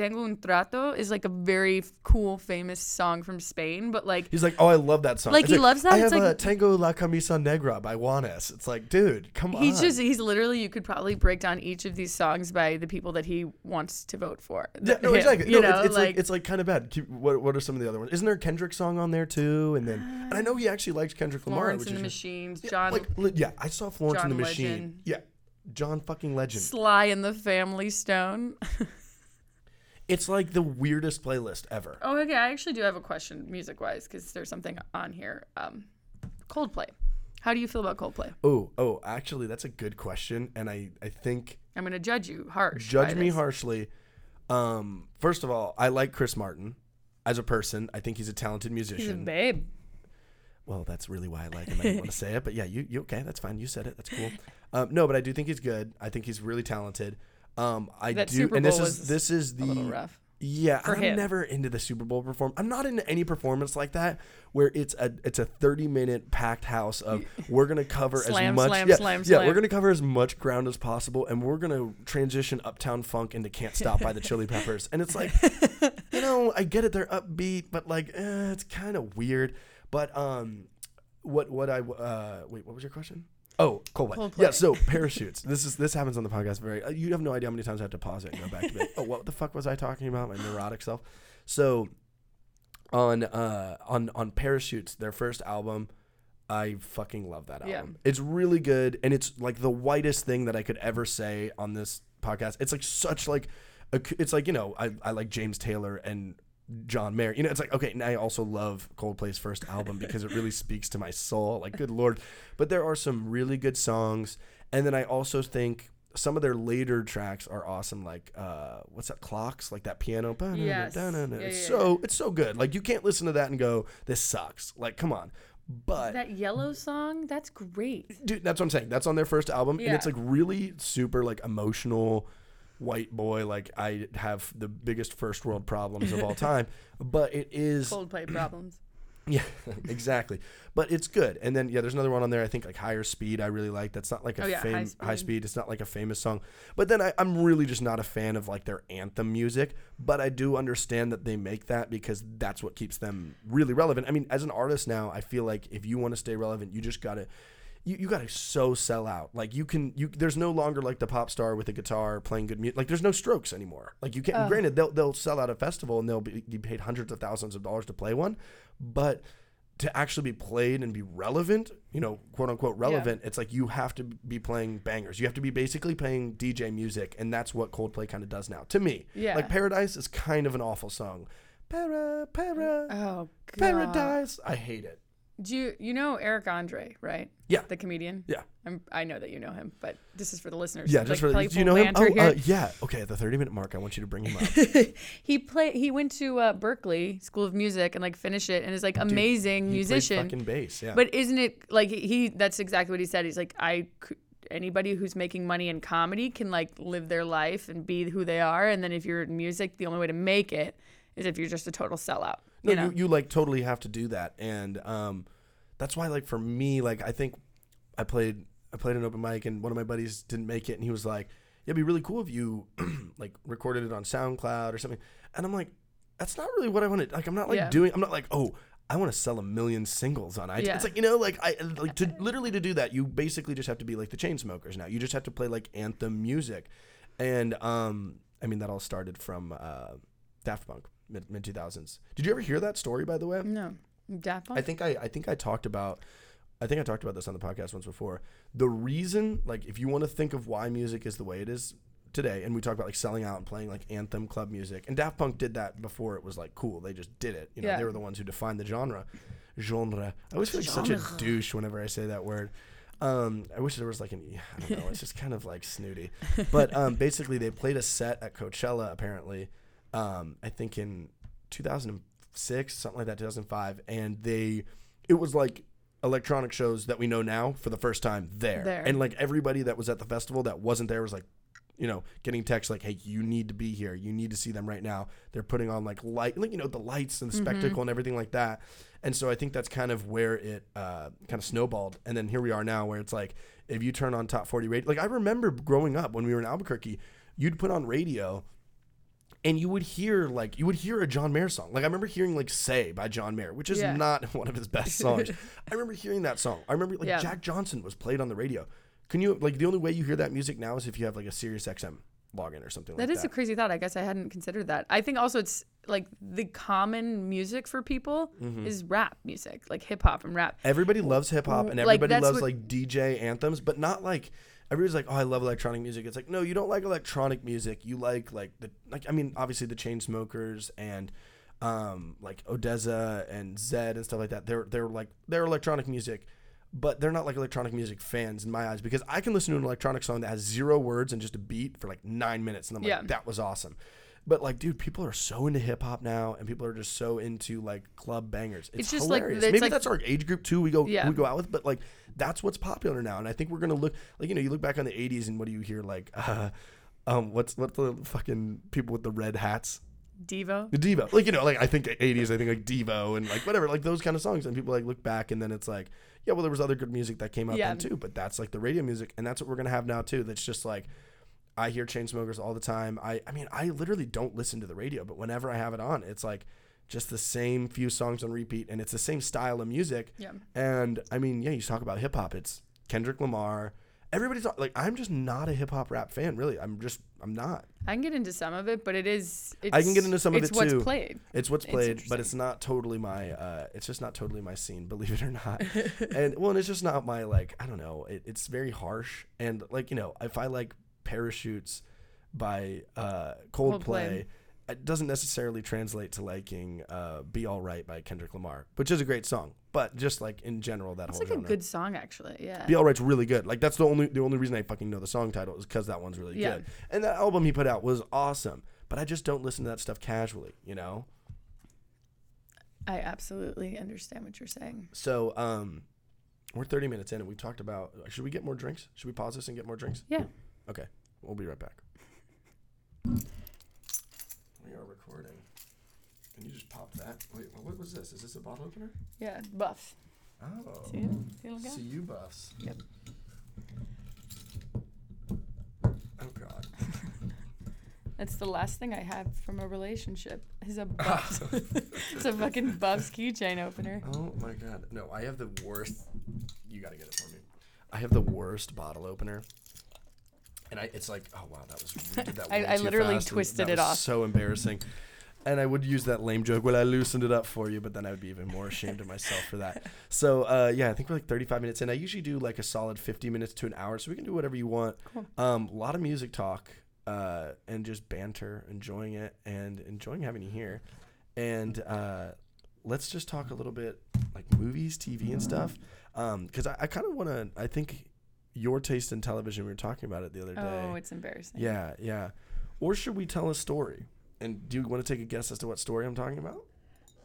Tengo un trato is like a very cool, famous song from Spain, but like He's like, oh, I love that song. Like, It's he loves that? I have a like- Tango La Camisa Negra by Juanes. It's like, dude, come on. he's just he's literally you could probably break down each of these songs by the people that he wants to vote for. Yeah, no, exactly. You no, know, it's, it's like, like, it's like kind of bad. What what are some of the other ones? Isn't there a Kendrick song on there too? And then and I know he actually likes Kendrick Lamar, Florence which and the Machines, yeah, John like li- yeah, I saw Florence and John the Machine. Legend. Yeah, John fucking Legend. Sly and the Family Stone. *laughs* It's like the weirdest playlist ever. oh, okay. I actually do have a question, music wise, because there's something on here. Um, Coldplay. How do you feel about Coldplay? Oh, oh, actually, that's a good question, and I I think I'm gonna judge you harsh. judge me this. harshly. Um, first of all, I like Chris Martin as a person. I think he's a talented musician. He's a babe. well, that's really why I like him. I didn't want to say it, but yeah, you, you okay? That's fine. You said it. That's cool. Um, no, but I do think he's good. I think he's really talented. Um, I That do, Super and this is this is the rough. yeah. I'm him. never into the Super Bowl perform. I'm not into any performance like that where it's a it's a 30 minute packed house of *laughs* we're gonna cover Slam, as much slam, yeah, slam, yeah we're gonna cover as much ground as possible and we're gonna transition Uptown Funk into Can't Stop by the Chili Peppers and it's like *laughs* you know I get it they're upbeat but like eh, it's kind of weird but um what what I uh wait what was your question Oh. Coldplay. Yeah, so parachutes. this is this happens on the podcast very. uh, You have no idea how many times I have to pause it and go back to like, oh, what the fuck was I talking about? My neurotic self. So, on uh on on parachutes, their first album, I fucking love that Yeah. album. It's really good, and it's like the whitest thing that I could ever say on this podcast. It's like such like, it's like you know I I like James Taylor and John Mayer. You know, it's like okay, and I also love Coldplay's first album because it really speaks to my soul. Like, good lord! But there are some really good songs, and then I also think some of their later tracks are awesome. Like, uh, what's that? Clocks, like that piano. Yes. It's Yeah, yeah, so it's so good. Like, you can't listen to that and go, "This sucks." Like, come on. But That yellow song, that's great. dude, that's what I'm saying. That's on their first album, and it's like really super like emotional white boy. Like I have the biggest first world problems of all *laughs* time, but it is cold Coldplay *clears throat* problems. yeah, *laughs* exactly. But it's good. And then yeah, there's another one on there. I think like Higher Speed. I really like. That's not like a Oh, yeah, fam- High high, Speed. speed. It's not like a famous song. But then I, I'm really just not a fan of like their anthem music. But I do understand that they make that because that's what keeps them really relevant. I mean, as an artist now, I feel like if you want to stay relevant, you just gotta. You, you gotta so sell out like you can you there's no longer like the pop star with a guitar playing good music like there's no strokes anymore like you can't oh. granted they'll they'll sell out a festival and they'll be, be paid hundreds of thousands of dollars to play one but to actually be played and be relevant, you know, quote unquote relevant, it's like you have to be playing bangers. You have to be basically playing DJ music, and that's what Coldplay kind of does now. To me, Yeah. like Paradise is kind of an awful song. Para, para, Oh, God. paradise. I hate it. Do you you know Eric Andre, right? Yeah. The comedian. Yeah. I'm, I know that you know him, but this is for the listeners. Yeah, Like just for the. do you know him? Oh, uh, yeah. Okay, at the thirty minute mark, I want you to bring him up. *laughs* he play he went to uh, Berklee School of Music and like finished it and is like amazing He musician. fucking bass. Yeah. But isn't it like he? That's exactly what he said. He's like, I. Anybody who's making money in comedy can like live their life and be who they are, and then if you're in music, the only way to make it is if you're just a total sellout. No, you know? you, you like totally have to do that, and um, that's why like for me, like I think I played I played an open mic and one of my buddies didn't make it and he was like, "Yeah, it'd be really cool if you *clears throat* like recorded it on SoundCloud or something." And I'm like, "That's not really what I wanted. like I'm not like Yeah. doing I'm not like, "Oh, I want to sell a million singles on iTunes." Yeah. It's like, you know, like I like to *laughs* literally to do that, you basically just have to be like the Chainsmokers now. You just have to play like anthem music. And um I mean that all started from uh Daft Punk mid mid 2000s. Did you ever hear that story by the way? No. Daft Punk? I think I, I think I talked about I think I talked about this on the podcast once before. The reason, like, if you want to think of why music is the way it is today, and we talk about like selling out and playing like anthem club music, and Daft Punk did that before it was like cool. They just did it. You know, Yeah. they were the ones who defined the genre. Genre. I always feel like such a douche whenever I say that word. Um, I wish there was like an I don't know. It's just kind of like snooty. *laughs* But um, basically, they played a set at Coachella. Apparently, um, I think in 2006, something like that, 2005, and they it was like electronic shows that we know now for the first time there. There. And like everybody that was at the festival that wasn't there was like, you know, getting texts like, "Hey, you need to be here. You need to see them right now." They're putting on like light, like you know, the lights and the spectacle and everything like that. And so I think that's kind of where it uh, kind of snowballed. And then here we are now, where it's like, if you turn on top forty radio, like I remember growing up when we were in Albuquerque, you'd put on radio and you would hear like you would hear a John Mayer song. Like I remember hearing like "Say" by John Mayer, which is Yeah. not *laughs* one of his best songs. *laughs* I remember hearing that song. I remember like Yeah. Jack Johnson was played on the radio. Can you like the only way you hear that music now is if you have like a Sirius XM login or something That like is that. a crazy thought. I guess I hadn't considered that. I think also it's like the common music for people Mm-hmm. is rap music, like hip hop and rap. everybody loves hip hop and everybody that's loves what- like DJ anthems, but not like everybody's like, "Oh, I love electronic music." It's like, "No, you don't like electronic music. You like like the like I mean, obviously the Chainsmokers and um like Odesza and Zedd and stuff like that. They're they're like they're electronic music, but they're not like electronic music fans in my eyes because I can listen to an electronic song that has zero words and just a beat for like 9 minutes and I'm like, Yeah. "That was awesome." But like, dude, people are so into hip hop now, and people are just so into like club bangers. It's, It's just, like, hilarious. it's Maybe like- that's our age group too. We go Yeah. we go out with, but like that's what's popular now. And I think we're gonna look like you know you look back on the '80s and what do you hear like, *laughs* uh, um, what's what's the fucking people with the red hats? Devo. The Devo, like you know, like I think '80s, I think like Devo and like whatever, like those kind of songs. And people like look back and then it's like, yeah, well there was other good music that came out Yeah. then too, but that's like the radio music, and that's what we're gonna have now too. That's just like. I hear Chainsmokers all the time. I, I mean, I literally don't listen to the radio, but whenever I have it on, it's like just the same few songs on repeat, and it's the same style of music. Yeah. And I mean, yeah, you talk about hip hop. It's Kendrick Lamar. Everybody's like, I'm just not a hip hop rap fan, really. I'm just, I'm not. I can get into some of it, but it is. It's, I can get into some of it too. it's what's played. It's what's It's played, but it's not totally my. Uh, it's just not totally my scene, *laughs* believe it or not. *laughs* and well, and it's just not my like. I don't know. It, it's very harsh, and like you know, if I like parachutes by uh, Coldplay. Coldplay. It doesn't necessarily translate to liking uh, "Be All Right" by Kendrick Lamar, which is a great song. But just like in general, that It's whole like a good song, actually. Yeah. Be All Right's really good. Like that's the only the only reason I fucking know the song title is because that one's really Yeah. good. And that album he put out was awesome. But I just don't listen to that stuff casually, you know. I absolutely understand what you're saying. So um, we're 30 minutes in and we've talked about. Should we get more drinks? Should we pause this and get more drinks? Yeah. Okay, we'll be right back. *laughs* We are recording. Can you just pop that? Wait, what was this? Is this a bottle opener? Yeah. Buffs. Oh, See it? See it? see you buffs. Yep. Oh God. *laughs* That's the last thing I have from a relationship is a *laughs* Buffs. it's a fucking Buffs keychain opener. Oh my god. No, I have the worst. You gotta get it for me. I have the worst bottle opener. And I, it's like, oh wow, that was. *laughs* We did that I- I literally fast, twisted it off. So embarrassing. And I would use that lame joke. Well, I loosened it up for you, but then I would be even more ashamed of myself for that. *laughs* So uh, yeah, I think we're like 35 minutes in. I usually do like a solid 50 minutes to an hour, so we can do whatever you want. Cool. Um, a lot of music talk uh, and just banter, enjoying it, and enjoying having you here. And uh, let's just talk a little bit like movies, TV, and stuff. Because I, I kind of want to. I think your taste in television. We were talking about it the other day. Oh, it's embarrassing. yeah, yeah. Or should we tell a story? And do you want to take a guess as to what story I'm talking about?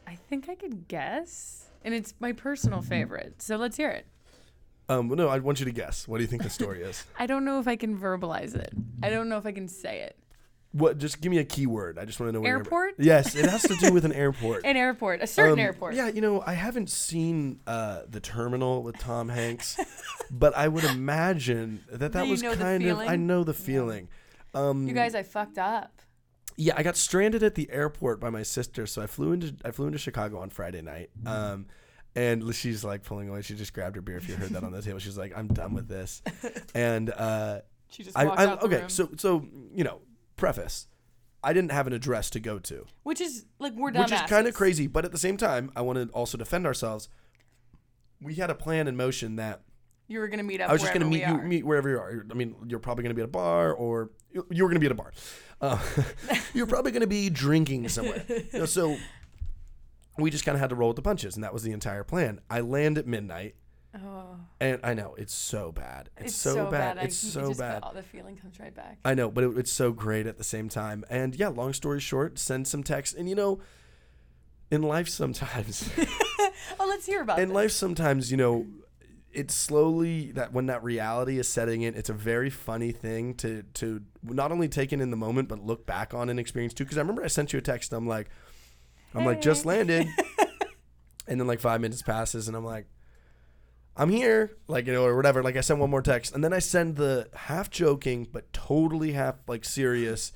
I think I could guess. And it's my personal favorite. So let's hear it. Um, well, no, I want you to guess. What do you think the story is? *laughs* I don't know if I can verbalize it. I don't know if I can say it. What? Just give me a keyword. I just want to know where. Airport? Yes, it has to do with an *laughs* airport. An airport, a certain Um, airport. Yeah, you know, I haven't seen uh, the terminal with Tom Hanks, but I would imagine that that you was kind of. I know the feeling. Um, You guys, I fucked up. yeah, I got stranded at the airport by my sister, so I flew into I flew into Chicago on Friday night. Um, and she's like pulling away. She just grabbed her beer. If you heard that on the table, she's like, "I'm done with this." *laughs* And uh, She just I, walked I okay, room. so so you know, preface. I didn't have an address to go to, which is like we're dumbasses. which is kind of crazy. But at the same time, I want to also defend ourselves. We had a plan in motion that You were gonna meet up. I was just going to meet you meet wherever you are. I mean, you're probably going to be at a bar, or you you were going to be at a bar. Uh, *laughs* you're probably going to be drinking somewhere. You *laughs* know, so we just kind of had to roll with the punches, and that was the entire plan. I land at midnight, Oh, and I know it's so bad. It's, it's, so, bad. I It's can- so bad. All the feeling comes right back. I know, but it, it's so great at the same time. And yeah, long story short, send some text. And you know, in life sometimes, *laughs* Oh, let's hear about in this. life sometimes, you know, it's slowly that when that reality is setting in, it's a very funny thing to to not only take in in the moment, but look back on and experience too. Because I remember I sent you a text. I'm like, I'm like just landed, *laughs* and then like five minutes passes, and I'm like. I'm here, like you know, or whatever. Like I send one more text, and then I send the half joking but totally half like serious,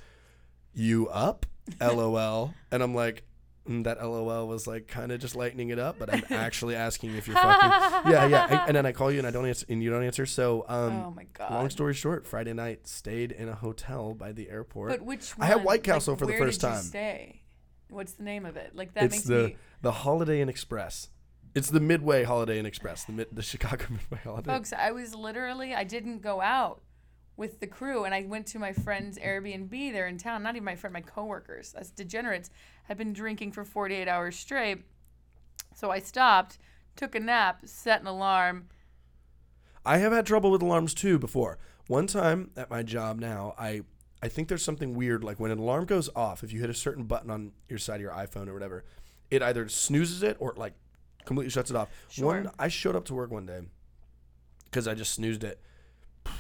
"You up?" *laughs* LOL, and I'm like, mm, that LOL was like kind of just lightening it up, but I'm *laughs* actually asking if you're fucking. *laughs* Yeah, yeah. I- and then I call you and I don't answer, and you don't answer. So, um, oh my god. long story short, Friday night stayed in a hotel by the airport. But which one? I had? White Castle Like, for the first did you time. stay? What's the name of it? Like that it's makes the me. the Holiday Inn Express. It's the Midway Holiday Inn Express, the mid, the Chicago *laughs* Midway Holiday. Folks, I was literally I didn't go out with the crew and I went to my friend's Airbnb there in town. Not even my friend, my coworkers, as degenerates, had been drinking for 48 hours straight. So I stopped, took a nap, set an alarm. I have had trouble with alarms too before. One time at my job now, I I think there's something weird like when an alarm goes off, if you hit a certain button on your side of your iPhone or whatever, it either snoozes it or like completely shuts it off. One I showed up to work one day cuz I just snoozed it. *sighs*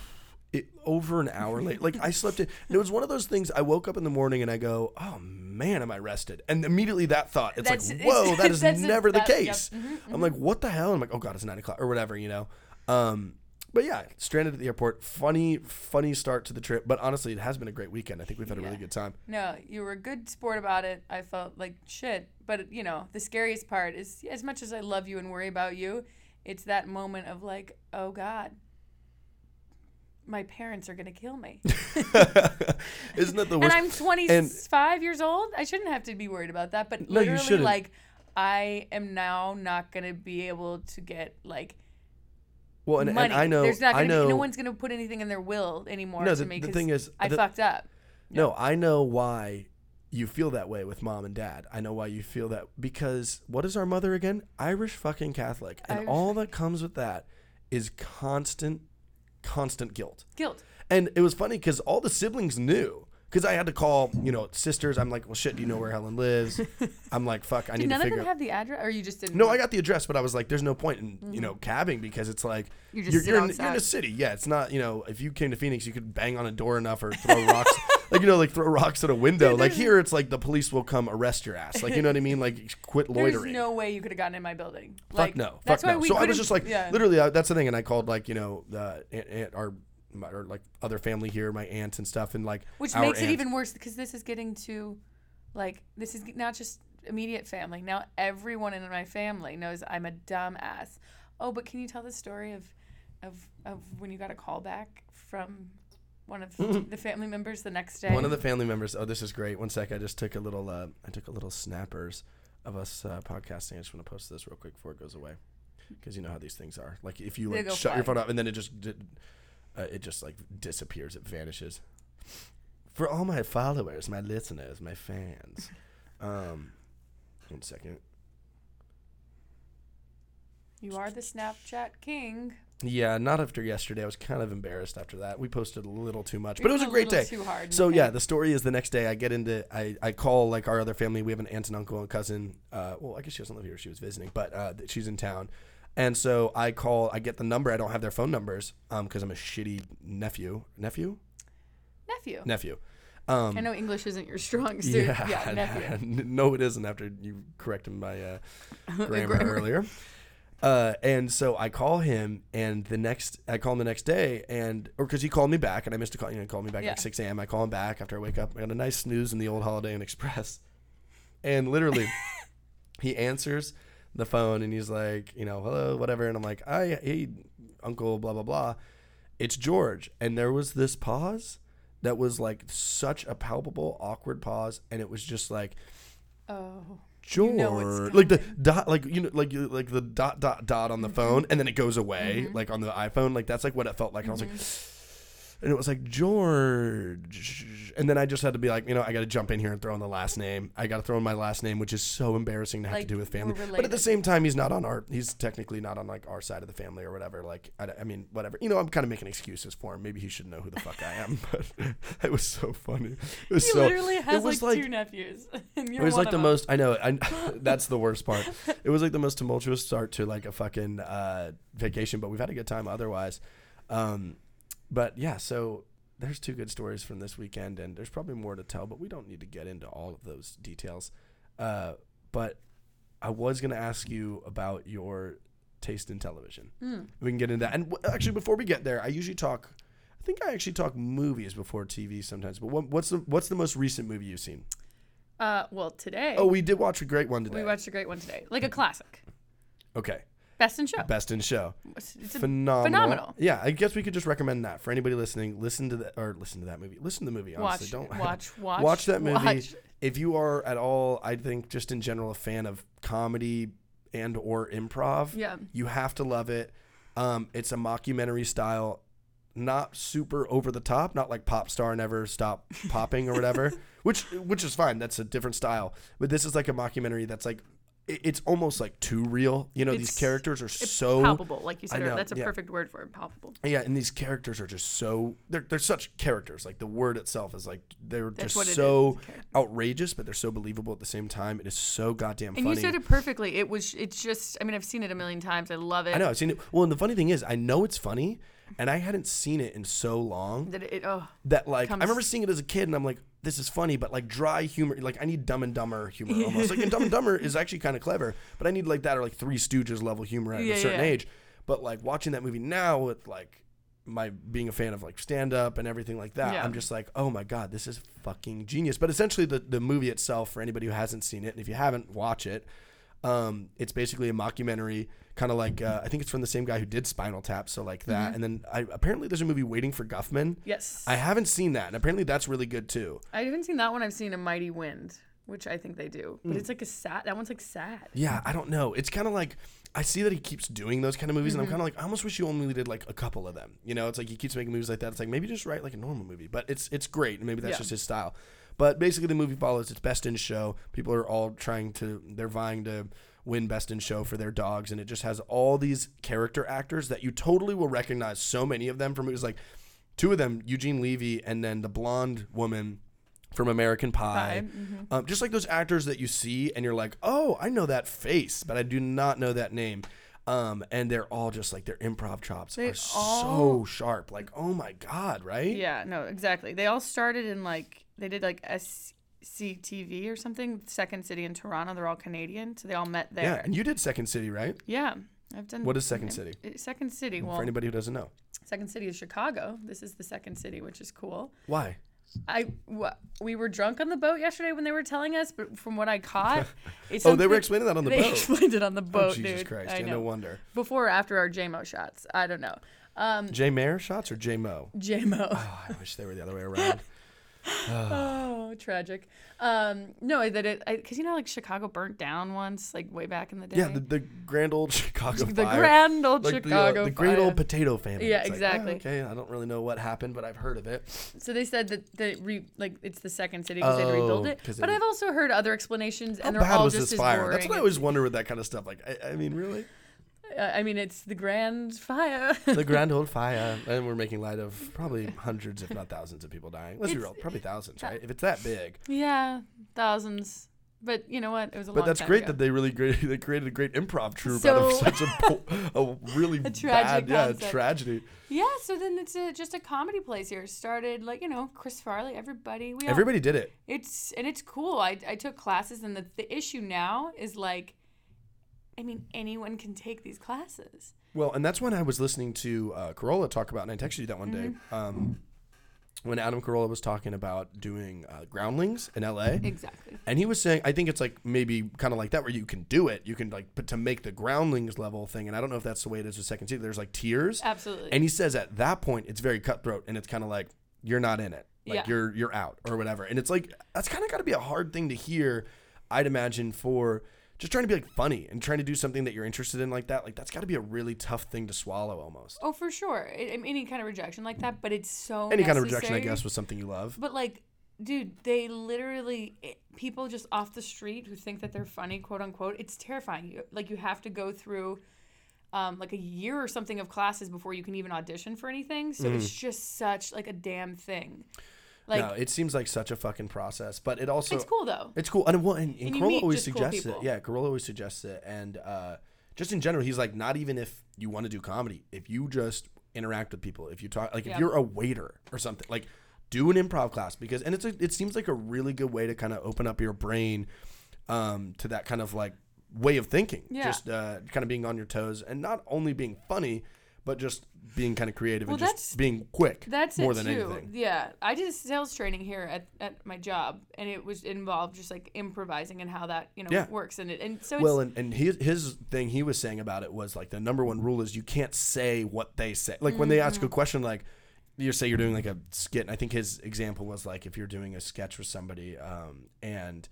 It over an hour late. Like I slept in. And it was one of those things I woke up in the morning and I go, "Oh man, am I rested?" And immediately that thought, it's That's- like, "Whoa, that *laughs* is it. never the That- yep. case." Mhm, I'm like, "What the hell?" I'm like, "Oh god, it's nine o'clock or whatever," you know. Um, but yeah, stranded at the airport. Funny, funny start to the trip. But honestly, it has been a great weekend. I think we've had a really good time. No, you were a good sport about it. I felt like shit. But, you know, the scariest part is as much as I love you and worry about you, it's that moment of like, oh God, my parents are going to kill me. *laughs* Isn't that the *laughs* worst? and? I'm 25 years old. I shouldn't have to be worried about that. But No, literally, like, I am now not going to be able to get, like, well, and, and money. I know, There's not I gonna know. be, no one's going to put anything in their will anymore No, to the- me the thing is, I the- fucked up. No, I know why you feel that way with mom and dad. I know why you feel that because what is our mother again? Irish fucking Catholic. And Irish all that comes with that is constant constant guilt. Guilt. And it was funny cuz all the siblings knew cuz I had to call, you know, sisters. I'm like, "Well, shit, do you know where Helen lives?" *laughs* I'm like, "Fuck, I Did need none to of figure them out have the address, or you just didn't? no. I got the address, but I was like, "There's no point in you know mm-hmm. cabbing because it's like You just you're, sit you're, in, you're in a city. Yeah, it's not you know if you came to Phoenix, you could bang on a door enough or throw rocks, *laughs* like you know, like throw rocks at a window. like here, it's like the police will come arrest your ass. Like you know what I mean? Like quit loitering. There's loitering. no way you could have gotten in my building. Fuck Like, no. That's Fuck why no. we So I was couldn't- just like, yeah. literally, I, that's the thing. And I called like you know the aunt, aunt, our my, or like other family here, my aunts and stuff, and like Which makes it aunt- even worse because this is getting to, like, this is not just immediate family. Now everyone in my family knows I'm a dumbass. Oh, but can you tell the story of, of, of when you got a call back from one of *laughs* the family members the next day? One of the family members. Oh, this is great. One sec. I just took a little. Uh, I took a little snappers of us uh, podcasting. I just want to post this real quick before it goes away, because you know how these things are. Like if you like shut your phone off and then it just di- uh, it just like disappears. It vanishes. For all my followers, my listeners, my fans. *laughs* Um, one second. you are the Snapchat king. Yeah, not after yesterday. I was kind of embarrassed after that. We posted a little too much, but it was a went great day. Too hard. So yeah, the story is the next day I get into I, I call like our other family. We have an aunt and uncle and cousin. Uh, well, I guess she doesn't live here. She was visiting, but uh, she's in town. And so I call. I get the number. I don't have their phone numbers um because I'm a shitty nephew. Nephew. nephew. Nephew. Um, I know English isn't your strong suit. yeah, Yeah, *laughs* nephew. no, it isn't. After you corrected my uh, *laughs* grammar, Grammar. earlier. Uh, and so I call him, and the next I call him the next day, and or because he called me back, and I missed a call. You know, he called me back Yeah. at like six a.m. I call him back after I wake up. I got a nice snooze in the old Holiday Inn Express, and literally, *laughs* he answers the phone, and he's like, you know, hello, whatever, and I'm like, I hey, uncle, blah blah blah. It's George, and there was this pause that was like such a palpable, awkward pause, and it was just like. Oh. George, You know like the dot, like you know, like like the dot dot dot on the phone, Mm-hmm. and then it goes away, like on the iPhone. Like that's like what it felt like. And I was like, Mm-hmm. And it was like George, and then I just had to be like, you know, I got to jump in here and throw in the last name. I got to throw in my last name, which is so embarrassing to have Like, to do with family. But at the same time, he's not on our. He's technically not on like our side of the family or whatever. Like I, I mean, whatever. You know, I'm kind of making excuses for him. Maybe he should know who the fuck I am. *laughs* But it was so funny. It was He so. literally has it was like, like two nephews. *laughs* It was like the most. I know. I, *laughs* that's the worst part. It was like the most tumultuous start to like a fucking uh, vacation, but we've had a good time otherwise. Um, but yeah, so there's two good stories from this weekend, and there's probably more to tell, but we don't need to get into all of those details. Uh, but I was gonna ask you about your taste in television. Hmm. We can get into that. And w- actually, before we get there, I usually talk. I think I actually talk movies before TV sometimes. But what, what's the what's the most recent movie you've seen? Uh, well, today Oh, we did watch a great one today. we watched a great one today, like a classic, Okay. Best in Show. Best in show. It's Phenomenal. phenomenal. Yeah, I guess we could just recommend that for anybody listening. Listen to that or listen to that movie. Listen to the movie. Honestly, watch, don't watch, *laughs* watch, watch that movie. watch. If you are at all, I think just in general a fan of comedy and or improv, Yeah. you have to love it. Um, it's a mockumentary style, not super over the top, not like pop star never stop popping or whatever, *laughs* which which is fine. That's a different style. But this is like a mockumentary that's like it's almost like too real. You know, these characters are It's so palpable, like you said. Know, that's a yeah. perfect word for it. Palpable. yeah, and these characters are just so they're they're such characters. Like the word itself is like they're That's just what it is, so it's outrageous, but they're so believable at the same time. It is so goddamn And funny. you said it perfectly. It was. It's just. I mean, I've seen it a million times. I love it. I know I've seen it. Well, and the funny thing is, I know it's funny, and I hadn't seen it in so long that it. Oh, that like I remember seeing it as a kid, and I'm like, this is funny, but like dry humor. Like I need Dumb and Dumber humor *laughs* almost. like and Dumb and Dumber is actually kind of clever, but I need like that or like Three Stooges level humor at Yeah, a certain yeah. age. But like watching that movie now with like my being a fan of like stand up and everything like that, Yeah. I'm just like, oh my god, this is fucking genius. But essentially, the the movie itself, for anybody who hasn't seen it, and if you haven't, watch it. Um, it's basically a mockumentary, kind of like uh, I think it's from the same guy who did Spinal Tap, so like Mm-hmm. that. And then I, apparently there's a movie Waiting for Guffman. yes. I haven't seen that, and apparently that's really good too. I haven't seen that one. I've seen A Mighty Wind, which I think they do, but it's like a sad. That one's like sad. Yeah, I don't know. It's kind of like I see that he keeps doing those kind of movies, Mm-hmm. and I'm kind of like, I almost wish you only did like a couple of them. You know, it's like he keeps making movies like that. It's like maybe just write like a normal movie, but it's it's great, and maybe that's Yeah. just his style. But basically, the movie follows its best in show. People are all trying to, they're vying to win best in show for their dogs, and it just has all these character actors that you totally will recognize. So many of them from movies like two of them, Eugene Levy, and then the blonde woman from American Pie. Mhm. Um, just like those actors that you see and you're like, oh, I know that face, but I do not know that name. Um, and they're all just like their improv chops They are so sharp. Like, oh my god, right? Yeah, no, exactly. They all started in like they did like SCTV or something, Second City in Toronto. They're all Canadian, so they all met there. Yeah, and you did Second City, right? Yeah, I've done. What is Second City? Uh, Second City. For Well, anybody who doesn't know, Second City is Chicago. This is the Second City, which is cool. why? I wha- we were drunk on the boat yesterday when they were telling us, but from what I caught, *laughs* it's Oh, they were explaining that on the they boat. They explained it on the oh, boat, Jesus dude. Christ! I know. no wonder. Before or after our JMO shots, I don't know. Um, J Mayer shots or J Mo? JMO. Oh, I wish they were the other way around. *laughs* *sighs* Oh, tragic. Um, no, that it because you know like Chicago burnt down once, like way back in the day. yeah, the, the grand old *laughs* Chicago the fire. grand old like the, uh, Chicago. the great old potato famine. Yeah, It's like, oh, exactly. okay, I don't really know what happened, but I've heard of it. So they said that the re, like it's the second city because they had to rebuild Oh, it. 'cause they But re- I've also heard other explanations, and they're bad all was just this as fire? boring. That's what I always wonder with that kind of stuff. Like, I, I mean, really, Uh, I mean, it's the grand fire. *laughs* the grand old *laughs* fire, and we're making light of probably hundreds, if not thousands, of people dying. Let's be real, probably thousands, right? If it's that big, yeah, thousands. But you know what? It was a lot But that's great ago. that they really great *laughs* they created a great improv troupe out of such a, a really A bad yeah tragedy. Yeah, so then it's a, just a comedy place here. Started like you know Chris Farley, everybody. We all, Everybody did it. It's and it's cool. I I took classes, and the the issue now is like, I mean, anyone can take these classes. Well, and that's when I was listening to uh, Carolla talk about, and I texted you that one day. Mm-hmm. Um, when Adam Carolla was talking about doing uh, groundlings in LA. Exactly. And he was saying, I think it's like maybe kind of like that where you can do it. You can like, but to make the groundlings level thing, and I don't know if that's the way it is with second season. There's like tiers, Absolutely. and he says at that point it's very cutthroat, and it's kind of like you're not in it, like Yeah. you're you're out or whatever. And it's like that's kind of got to be a hard thing to hear. I'd imagine for just trying to be like funny and trying to do something that you're interested in like that. Like that's got to be a really tough thing to swallow almost. oh, for sure. I- I mean, any kind of rejection like that, but it's so Any kind of rejection, I necessary. guess, was something you love. But like, dude, they literally it, people just off the street who think that they're funny, quote unquote. It's terrifying. You, like you have to go through. Um, like a year or something of classes before you can even audition for anything. So it's just such like a damn thing. Like no, it seems like such a fucking process, but it also it's cool though. It's cool. And, well, and, and, And Carolla always just cool suggests it. Yeah, Carolla always suggests it. And uh, just in general, he's like, not even if you want to do comedy, if you just interact with people, if you talk, like if you're a waiter or something, like do an improv class because, and it's a, it seems like a really good way to kind of open up your brain um, to that kind of like way of thinking. Yeah. Just uh, kind of being on your toes and not only being funny, but just being kind of creative Well, and just being quick That's more it than too. anything. Yeah, I did sales training here at, at my job, and it was involved just like improvising and how that you know Yeah. works, and it and so it's, Well, and, and his, his thing he was saying about it was like the number one rule is you can't say what they say. Like when they ask a Mm-hmm. question, like you say you're doing like a skit, and I think his example was like if you're doing a sketch with somebody, um, and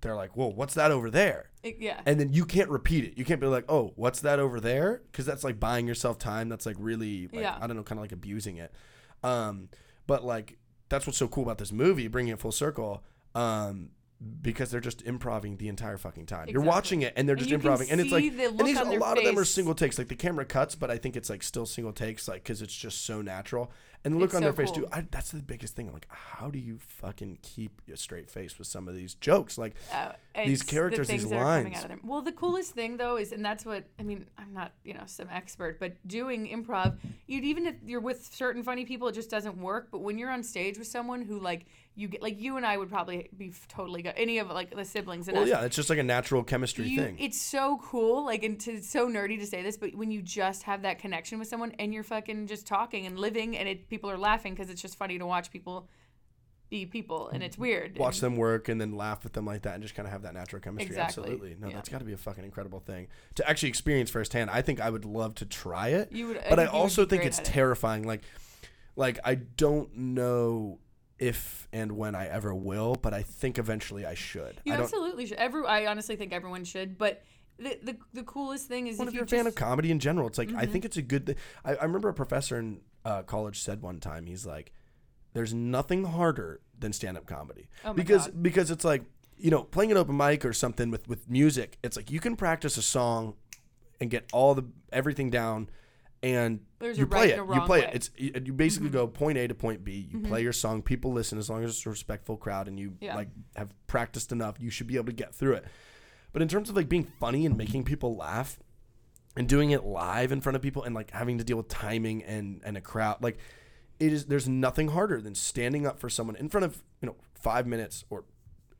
they're like, "Whoa, what's that over there?" it- yeah, And then you can't repeat it. You can't be like, "Oh, what's that over there?" Because that's like buying yourself time. That's like really, like, Yeah. I don't know, kind of like abusing it. Um, but like that's what's so cool about this movie, bringing it full circle. Um, because they're just improving the entire fucking time. You're watching it and they're just you can improving, and it's like, and these a lot of them are single takes. Like the camera cuts, but I think it's like still single takes, like because it's just so natural. And the look It's on so their face cool. too. I, that's the biggest thing. Like, how do you fucking keep a straight face with some of these jokes? Like, uh, these it's the characters, these things that are coming lines. out of them. Well, the coolest thing though is, and that's what I mean. I'm not you know some expert, but doing improv, you'd even if you're with certain funny people, it just doesn't work. But when you're on stage with someone who like you get like you and I would probably be totally good. Any of like the siblings and well, us, yeah, it's just like a natural chemistry you, thing. It's so cool, like, and to, it's so nerdy to say this, but when you just have that connection with someone and you're fucking just talking and living, and it people are laughing because it's just funny to watch people be people, and it's weird. watch and, them work and then laugh with them like that and just kind of have that natural chemistry. Exactly. Absolutely. No, Yeah. that's got to be a fucking incredible thing to actually experience firsthand. I think I would love to try it. You would, but I you also think it's at it. terrifying. Like, like I don't know if and when I ever will, but I think eventually I should. You I absolutely should. Every, I honestly think everyone should, but the the, the coolest thing is Well, if if you you're a fan of Mm-hmm. comedy in general, it's like I think it's a good thing. I, I remember a professor in uh, college said one time, he's like, "There's nothing harder than stand-up comedy Oh my because God. because it's like you know playing an open mic or something with with music. It's like you can practice a song and get all the everything down." And There's you play right it. You play way. Mm-hmm. it. It's you you basically go point A to point B. You play your song. People listen as long as it's a respectful crowd and you Yeah. like have practiced enough. You should be able to get through it. But in terms of like being funny and making people laugh, and doing it live in front of people and like having to deal with timing and and a crowd like it is there's nothing harder than standing up for someone in front of you know five minutes or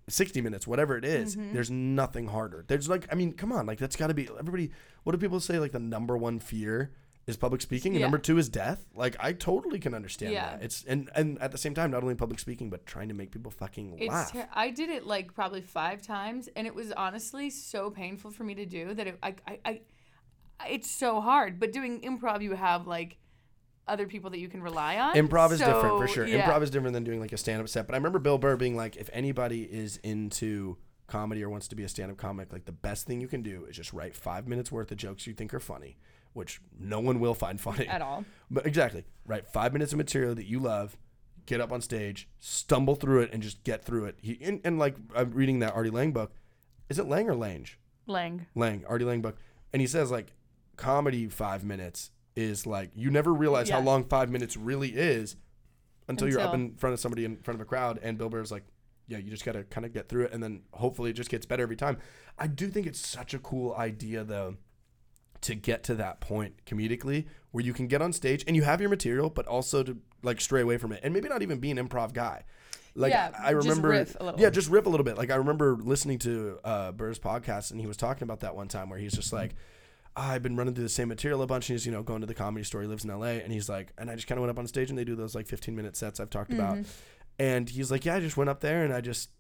60 minutes whatever it is, Mm-hmm. there's nothing harder there's like i mean come on like that's got to be everybody what do people say like the number one fear is public speaking and Yeah. number two is death like i totally can understand Yeah. that it's and and at the same time not only public speaking but trying to make people fucking It's laugh ter- I did it like probably five times, and it was honestly so painful for me to do that it, I, I, I, it's so hard. But doing improv, you have like other people that you can rely on. Improv is different for So, sure. yeah. Improv is different than doing like a stand up set. But I remember Bill Burr being like, if anybody is into comedy or wants to be a stand up comic, like the best thing you can do is just write five minutes worth of jokes you think are funny, which no one will find *laughs* funny at all. But exactly, right? five minutes of material that you love, get up on stage, stumble through it, and just get through it. He and, and like I'm reading that Artie Lang book. Is it Lang or Lange? Lang. Lang, Artie Lang book, and he says like comedy five minutes is like you never realize how long five minutes really is until, you're up in front of somebody in front of a crowd, and Bill Burr's like, yeah, you just got to kind of get through it and then hopefully it just gets better every time. I do think it's such a cool idea though to get to that point comedically where you can get on stage and you have your material but also to like stray away from it and maybe not even be an improv guy. Like Yeah, I just remember a. Yeah, just rip a little bit. Like I remember listening to uh Burr's podcast and he was talking about that one time where he's just like I've been running through the same material a bunch. And he's, you know, going to the comedy store. He lives in LA. And he's like, and I just kind of went up on stage and they do those like 15 minute sets I've talked about. Mm-hmm. And he's like, yeah, I just went up there and I just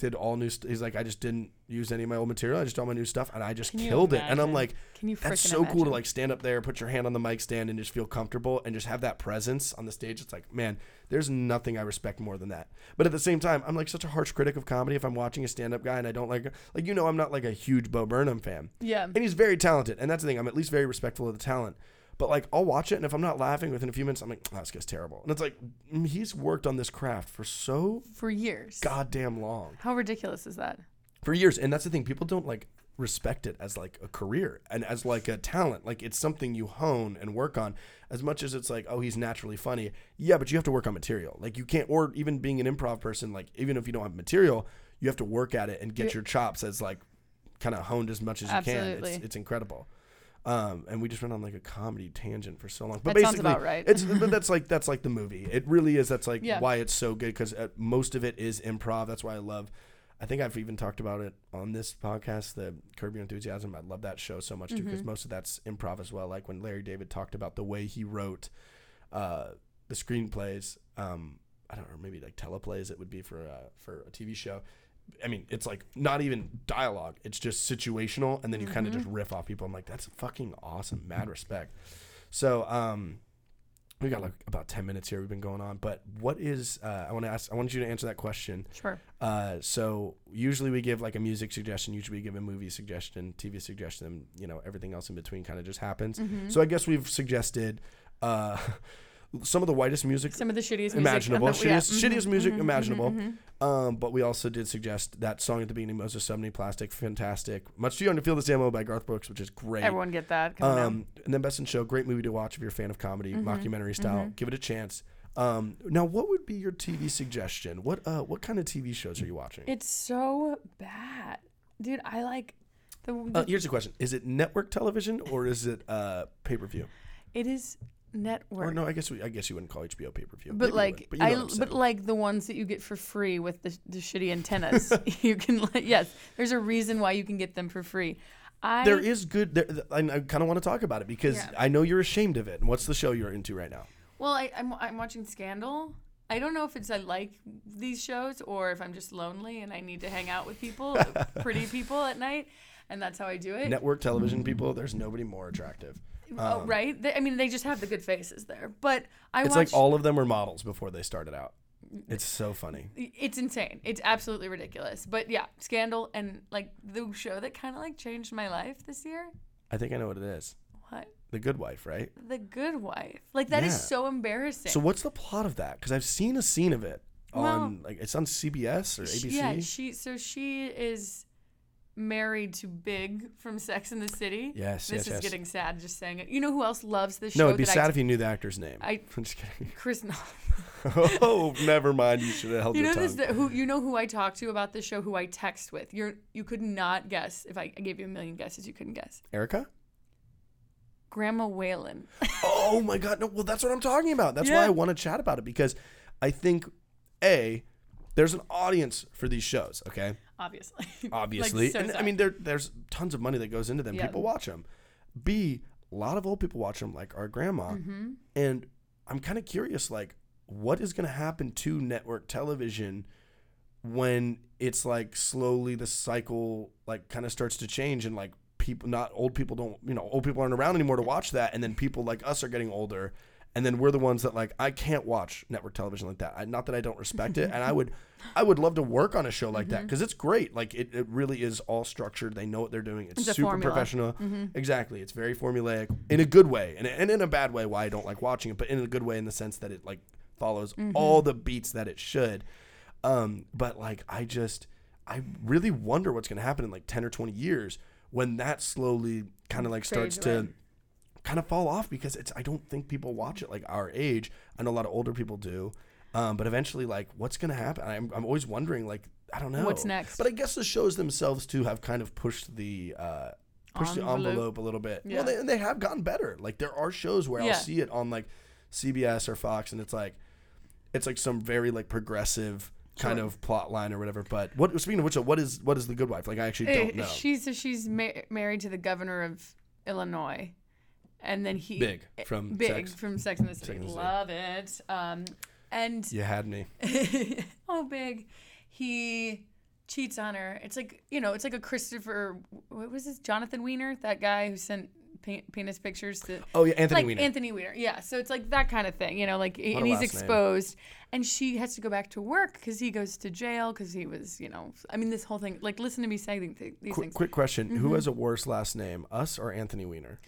did all new. St-. He's like, I just didn't use any of my old material. I just did all my new stuff and I just Can you killed it. And I'm imagine? like, Can you that's so cool to imagine? like stand up there, put your hand on the mic stand and just feel comfortable and just have that presence on the stage. It's like, man, there's nothing I respect more than that. But at the same time, I'm like such a harsh critic of comedy. If I'm watching a stand up guy and I don't like, like, you know, I'm not like a huge Bo Burnham fan. Yeah. And he's very talented. And that's the thing. I'm at least very respectful of the talent. But like, I'll watch it. And if I'm not laughing within a few minutes, I'm like, oh, this guy's terrible. And it's like, mm, he's worked on this craft for so For years. goddamn long. How ridiculous is that? For years. And that's the thing. People don't like respect it as like a career and as like a talent. Like it's something you hone and work on as much as it's like, oh, he's naturally funny. Yeah, but you have to work on material. Like you can't, or even being an improv person, like even if you don't have material, you have to work at it and get your chops as like kind of honed as much as you can. Absolutely. It's, it's incredible. Um, and we just went on like a comedy tangent for so long. But That basically, about right. it's but *laughs* that's like that's like the movie. It really is. That's like Yeah. why it's so good because uh, most of it is improv. That's why I love. I think I've even talked about it on this podcast, the Curb Your Enthusiasm. I love that show so much too Mm-hmm. because most of that's improv as well. Like when Larry David talked about the way he wrote uh, the screenplays. Um, I don't know, maybe like teleplays. It would be for uh, for a TV show. I mean, it's like not even dialogue. It's just situational, and then you kind of just Mm-hmm. riff off people. I'm like, that's fucking awesome. Mad respect. So, um, we got like about ten minutes here. We've been going on, but what is? Uh, I want to ask. I want you to answer that question. Sure. Uh, so usually we give like a music suggestion. Usually we give a movie suggestion, TV suggestion. and, You know, everything else in between kind of just happens. Mm-hmm. So I guess we've suggested uh, *laughs* some of the whitest music Some of the shittiest imaginable, music. yeah. shittiest, shittiest Mhm, music mhm, mhm, imaginable. mhm. Um, but we also did suggest that song at the beginning, Moses Sumney Plastic, fantastic. Much too young to feel this ammo by Garth Brooks, which is great. Everyone get that. Come on now. Um, and then Best in Show, great movie to watch if you're a fan of comedy, Mm-hmm. mockumentary style. Give it a chance. Um, now, what would be your TV suggestion? What uh, what kind of TV shows are you watching? It's so bad, dude. I like the. the Uh, here's the question: Is it network television or is it uh, pay per view? it is network. Or no, I guess we, I guess you wouldn't call HBO pay per view. But like but I, but like the ones that you get for free with the, the shitty antennas, *laughs* *laughs* you can like yes. There's a reason why you can get them for free. I there is good. There, I, I kind of want to talk about it because Yeah. I know you're ashamed of it. And what's the show you're into right now? well, I, I'm I'm watching Scandal. I don't know if it's I like these shows or if I'm just lonely and I need to hang out with people, *laughs* pretty people at night, and that's how I do it. Network television mm. people. There's nobody more attractive. Oh, um, right? They, I mean, they just have the good faces there. But I It's watch. like all of them were models before they started out. Mm, it's so funny. it's insane. It's absolutely ridiculous. But yeah, Scandal and like the show that kind of like changed my life this year. I think I know what it is. What? The Good Wife, right? The Good Wife. Like that is Yeah. so embarrassing. So what's the plot of that? Because I've seen a scene of it on like it's on CBS or She- ABC. Yeah, she so she is married to Big from Sex in the City. Yes, This yes, is yes. getting sad just saying it. You know who else loves this show? no, it'd be sad I if you knew the actor's name. I- *laughs* I'm just kidding. *laughs* Chris no. *laughs* oh, never mind. You should have held You your know tongue. this who you know who I talked to about this show who I text with. You're you could not guess if I, I gave you a million guesses you couldn't guess. Erica? Grandma Whalen. Oh my god, no. Well, that's what I'm talking about. That's why I want to chat about it because I think a there's an audience for these shows. Okay, Obviously. *laughs* obviously, Like, so and I mean there there's tons of money that goes into them. Yeah. People watch them. B a lot of old people watch them, like our grandma, Mm-hmm. and I'm kind of curious, like what is going to happen to network television when it's like slowly the cycle like kind of starts to change and like people not old people don't you know old people aren't around anymore to watch that and then people like us are getting older and then we're the ones that like I can't watch network television like that. I, not that I don't respect it, and I *laughs* would, I would love to work on a show like Mm-hmm. that because it's great. Like it, it really is all structured. They know what they're doing. It's, It's super professional. Mm-hmm. Exactly. It's very formulaic in a good way, and, and in a bad way. Why I don't like watching it, but in a good way in the sense that it like follows Mm-hmm. all the beats that it should. Um, but like I just, I really wonder what's going to happen in like ten or twenty years when that slowly kind of like starts to. Kind of fall off because it's I don't think people watch it like our age. I know a lot of older people do. Um, but eventually, like, what's gonna happen? I'm, I'm always wondering, like, I don't know What's next? But I guess the shows themselves too have kind of pushed the uh, pushed the Envelope. a little bit. Yeah. Well, they, and they have gotten better. Like, there are shows where Yeah. I'll see it on like CBS or Fox, and it's like it's like some very like progressive kind Sure. of plot line or whatever. But what speaking of which, what is what is the Good Wife? Like, I actually don't Uh, know. She's she's ma- married to the governor of Illinois, and then he Big from big Sex. from Sex and the City. and the City. Love it. Um, and You had me. *laughs* oh, big, he cheats on her. It's like you know, it's like a Christopher. What was this? Jonathan Weiner, that guy who sent pe- penis pictures to. Oh yeah, Anthony like Weiner. Anthony Weiner, yeah. So it's like that kind of thing, you know. Like, a and he's last name. exposed, and she has to go back to work because he goes to jail because he was, you know. I mean, this whole thing. Like, listen to me saying th- these Quick, things. quick question: Mm-hmm. Who has a worse last name, us or Anthony Weiner?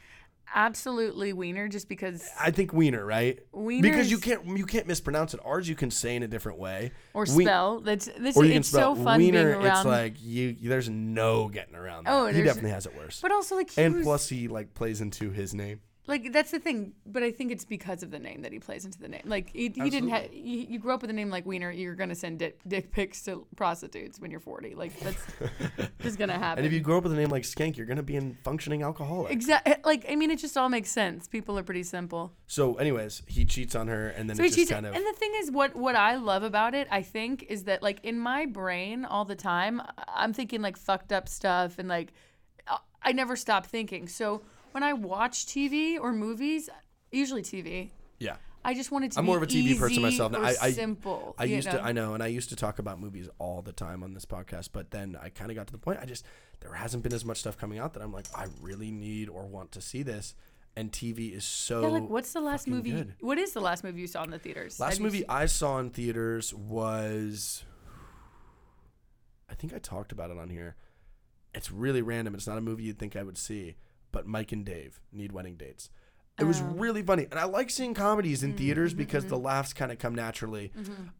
Absolutely Weiner, just because I think Weiner, right? Wiener because you can't you can't mispronounce it. Ours you can say in a different way, or We- spell. That's this. or you it's so fun Wiener. being around. It's like you. There's no getting around that. Oh, he definitely has it worse. but also like and was, plus, he like plays into his name. Like that's the thing. But I think it's because of the name that he plays into the name. Like he, he didn't have. You, you grew up with a name like Weiner, you're gonna send dick, dick pics to prostitutes when you're 40. Like that's *laughs* just gonna happen. And if you grow up with a name like Skank, you're gonna be a functioning alcoholic. Exactly. Eh, like I mean, it just all makes sense. People are pretty simple. So, anyways, he cheats on her, and then So he cheats. kind of. And the thing is, what what I love about it, I think, is that like in my brain all the time, I'm thinking like fucked up stuff, and like I never stop thinking. So when I watch TV or movies, usually TV, yeah. I just want it to I'm more of a TV person myself. I- I- simple. I used know? to, I know, and I used to talk about movies all the time on this podcast, but then I kind of got to the point. I just there hasn't been as much stuff coming out that I'm like, I really need or want to see this, and TV is so. Yeah, like what's the last movie? good. What is the last movie you saw in the theaters? Last Have movie I saw in theaters was. I think I talked about it on here. It's really random. It's not a movie you'd think I would see, but Mike and Dave need wedding dates. It was Oh. really funny, and I like seeing comedies in theaters because the laughs kind of come naturally.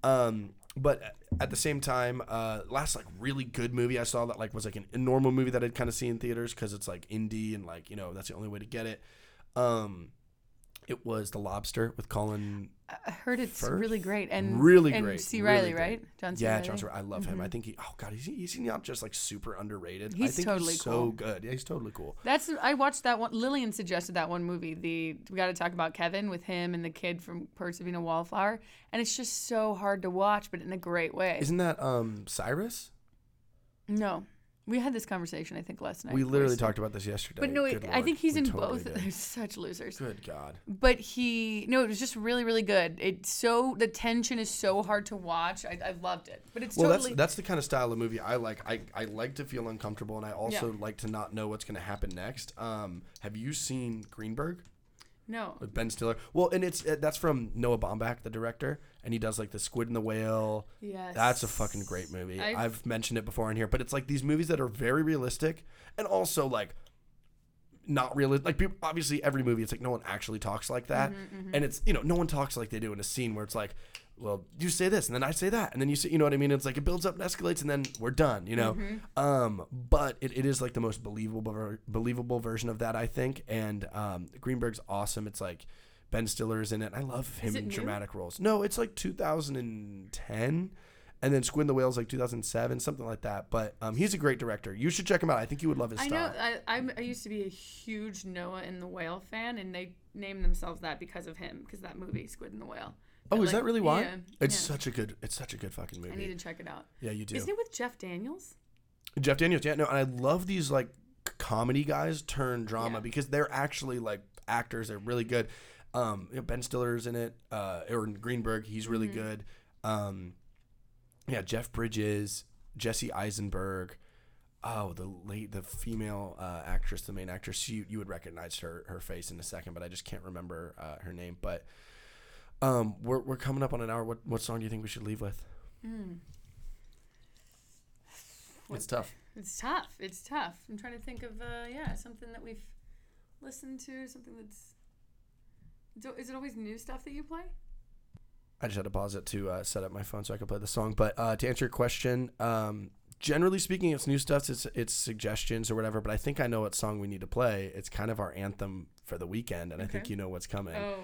Um, but at the same time, uh, last like really good movie I saw that like was like an, a normal movie that I'd kind of see in theaters because it's like indie and like you know that's the only way to get it. Um, it was The Lobster with Colin I heard it's Firth? really great and Really and great, C. really Reilly, great. right? John C. yeah, Reilly. John Stewart. I love him. I think he. Oh God, he's he's not just like super underrated. I He's think totally he's so cool. good. Yeah, he's totally cool. That's I watched that one. Lillian suggested that one movie. The we got to talk about Kevin with him and the kid from Perks of Being a Wallflower, and it's just so hard to watch, but in a great way. Isn't that um Cyrus? no, we had this conversation I think last night. We literally talked about this yesterday. But no, I think he's we in totally both. did. They're *laughs* such losers. Good God. But he no, it was just really really good. It's so the tension is so hard to watch. I, I loved it, but it's Well, totally that's that's the kind of style of movie I like. I, I like to feel uncomfortable, and I also Yeah. like to not know what's going to happen next. Um, have you seen Greenberg no. with Ben Stiller? Well, and it's uh, that's from Noah Baumbach, the director, and he does like the Squid and the Whale. Yes, That's a fucking great movie. I've- I've, mentioned it before in here, but it's like these movies that are very realistic and also like not realistic. Like people, obviously, every movie, it's like no one actually talks like that, Mm-hmm, and it's you know no one talks like they do in a scene where it's like, well, you say this and then I say that, and then you say, you know what I mean? It's like it builds up and escalates, and then we're done, you know. Mm-hmm. Um, but it, it is like the most believable ver- believable version of that, I think. And um, Greenberg's awesome. It's like. Ben Stiller's in it. I love him in new? dramatic roles. No, it's like 2010 and then Squid and the Whale's like 2007, something like that. But um, he's a great director. You should check him out. I think you would love his I style. know. I, I'm, I used to be a huge Noah and the Whale fan, and they named themselves that because of him, because that movie Squid and the Whale. oh, I is that really why? Yeah, It's yeah. such a good. It's such a good fucking movie. I need to check it out. yeah, you do. Isn't it with Jeff Daniels? Jeff Daniels. Yeah, no, and I love these like comedy guys turn drama Yeah. because they're actually like actors. They're really good. Um, you know, Ben Stiller's in it. Uh, or Greenberg, he's really Mm-hmm. good. Um, yeah, Jeff Bridges, Jesse Eisenberg. Oh, the late the female uh, actress, the main actress. You you would recognize her her face in a second, but I just can't remember uh, her name. But um, we're we're coming up on an hour. What what song do you think we should leave with? Hmm. It's tough. It's tough. It's tough. I'm trying to think of uh, yeah something that we've listened to, something that's. Is it always new stuff that you play? I just had to pause it to uh, set up my phone so I could play the song. But uh, to answer your question, um, generally speaking, it's new stuff. It's it's suggestions or whatever. But I think I know what song we need to play. It's kind of our anthem for the weekend, and I think you know what's coming. Oh,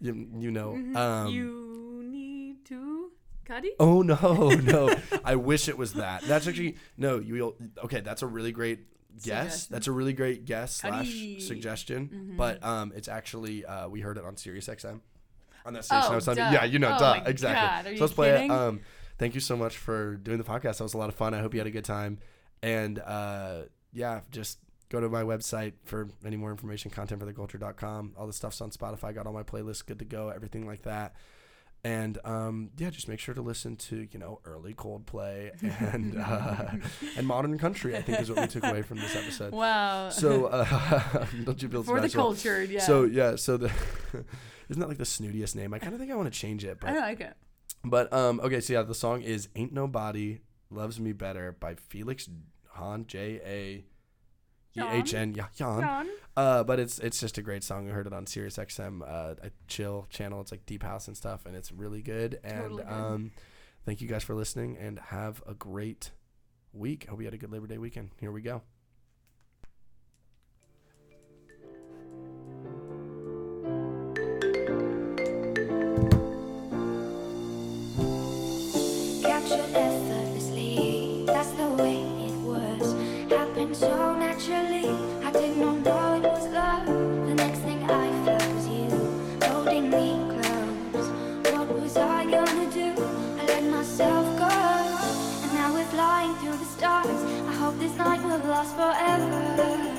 You, you know, Mhm. um, you need to. Cuddy? Oh no, no! *laughs* I wish it was that. That's actually no. You okay? That's a really great guess. Suggestion. That's a really great guess slash Cuddy. suggestion. But um, it's actually uh, we heard it on Sirius XM. On that station, Oh, I was duh. Yeah, you know, Oh duh, exactly. God, so let's play it. Um, thank you so much for doing the podcast. That was a lot of fun. I hope you had a good time. And uh, yeah, just go to my website for any more information. Contentfortheculture.com. All the stuff's on Spotify. Got all my playlists good to go. Everything like that. And um, yeah, just make sure to listen to you know early Coldplay and *laughs* uh, and modern country. I think is what we took away from this episode. *laughs* Wow. So uh, *laughs* don't you feel for the special? cultured, yeah. So yeah, so the isn't that like the snootiest name? I kind of think I want to change it, but I like it. but um okay, so yeah, the song is "Ain't Nobody Loves Me Better" by Felix Han J A E H N yeah Jan. Uh, but it's it's just a great song. I heard it on Sirius XM, uh, a chill channel. It's like deep house and stuff, and it's really good. And Totally good. um, thank you guys for listening, and have a great week. Hope you had a good Labor Day weekend. Here we go. Stars. I hope this night will last forever.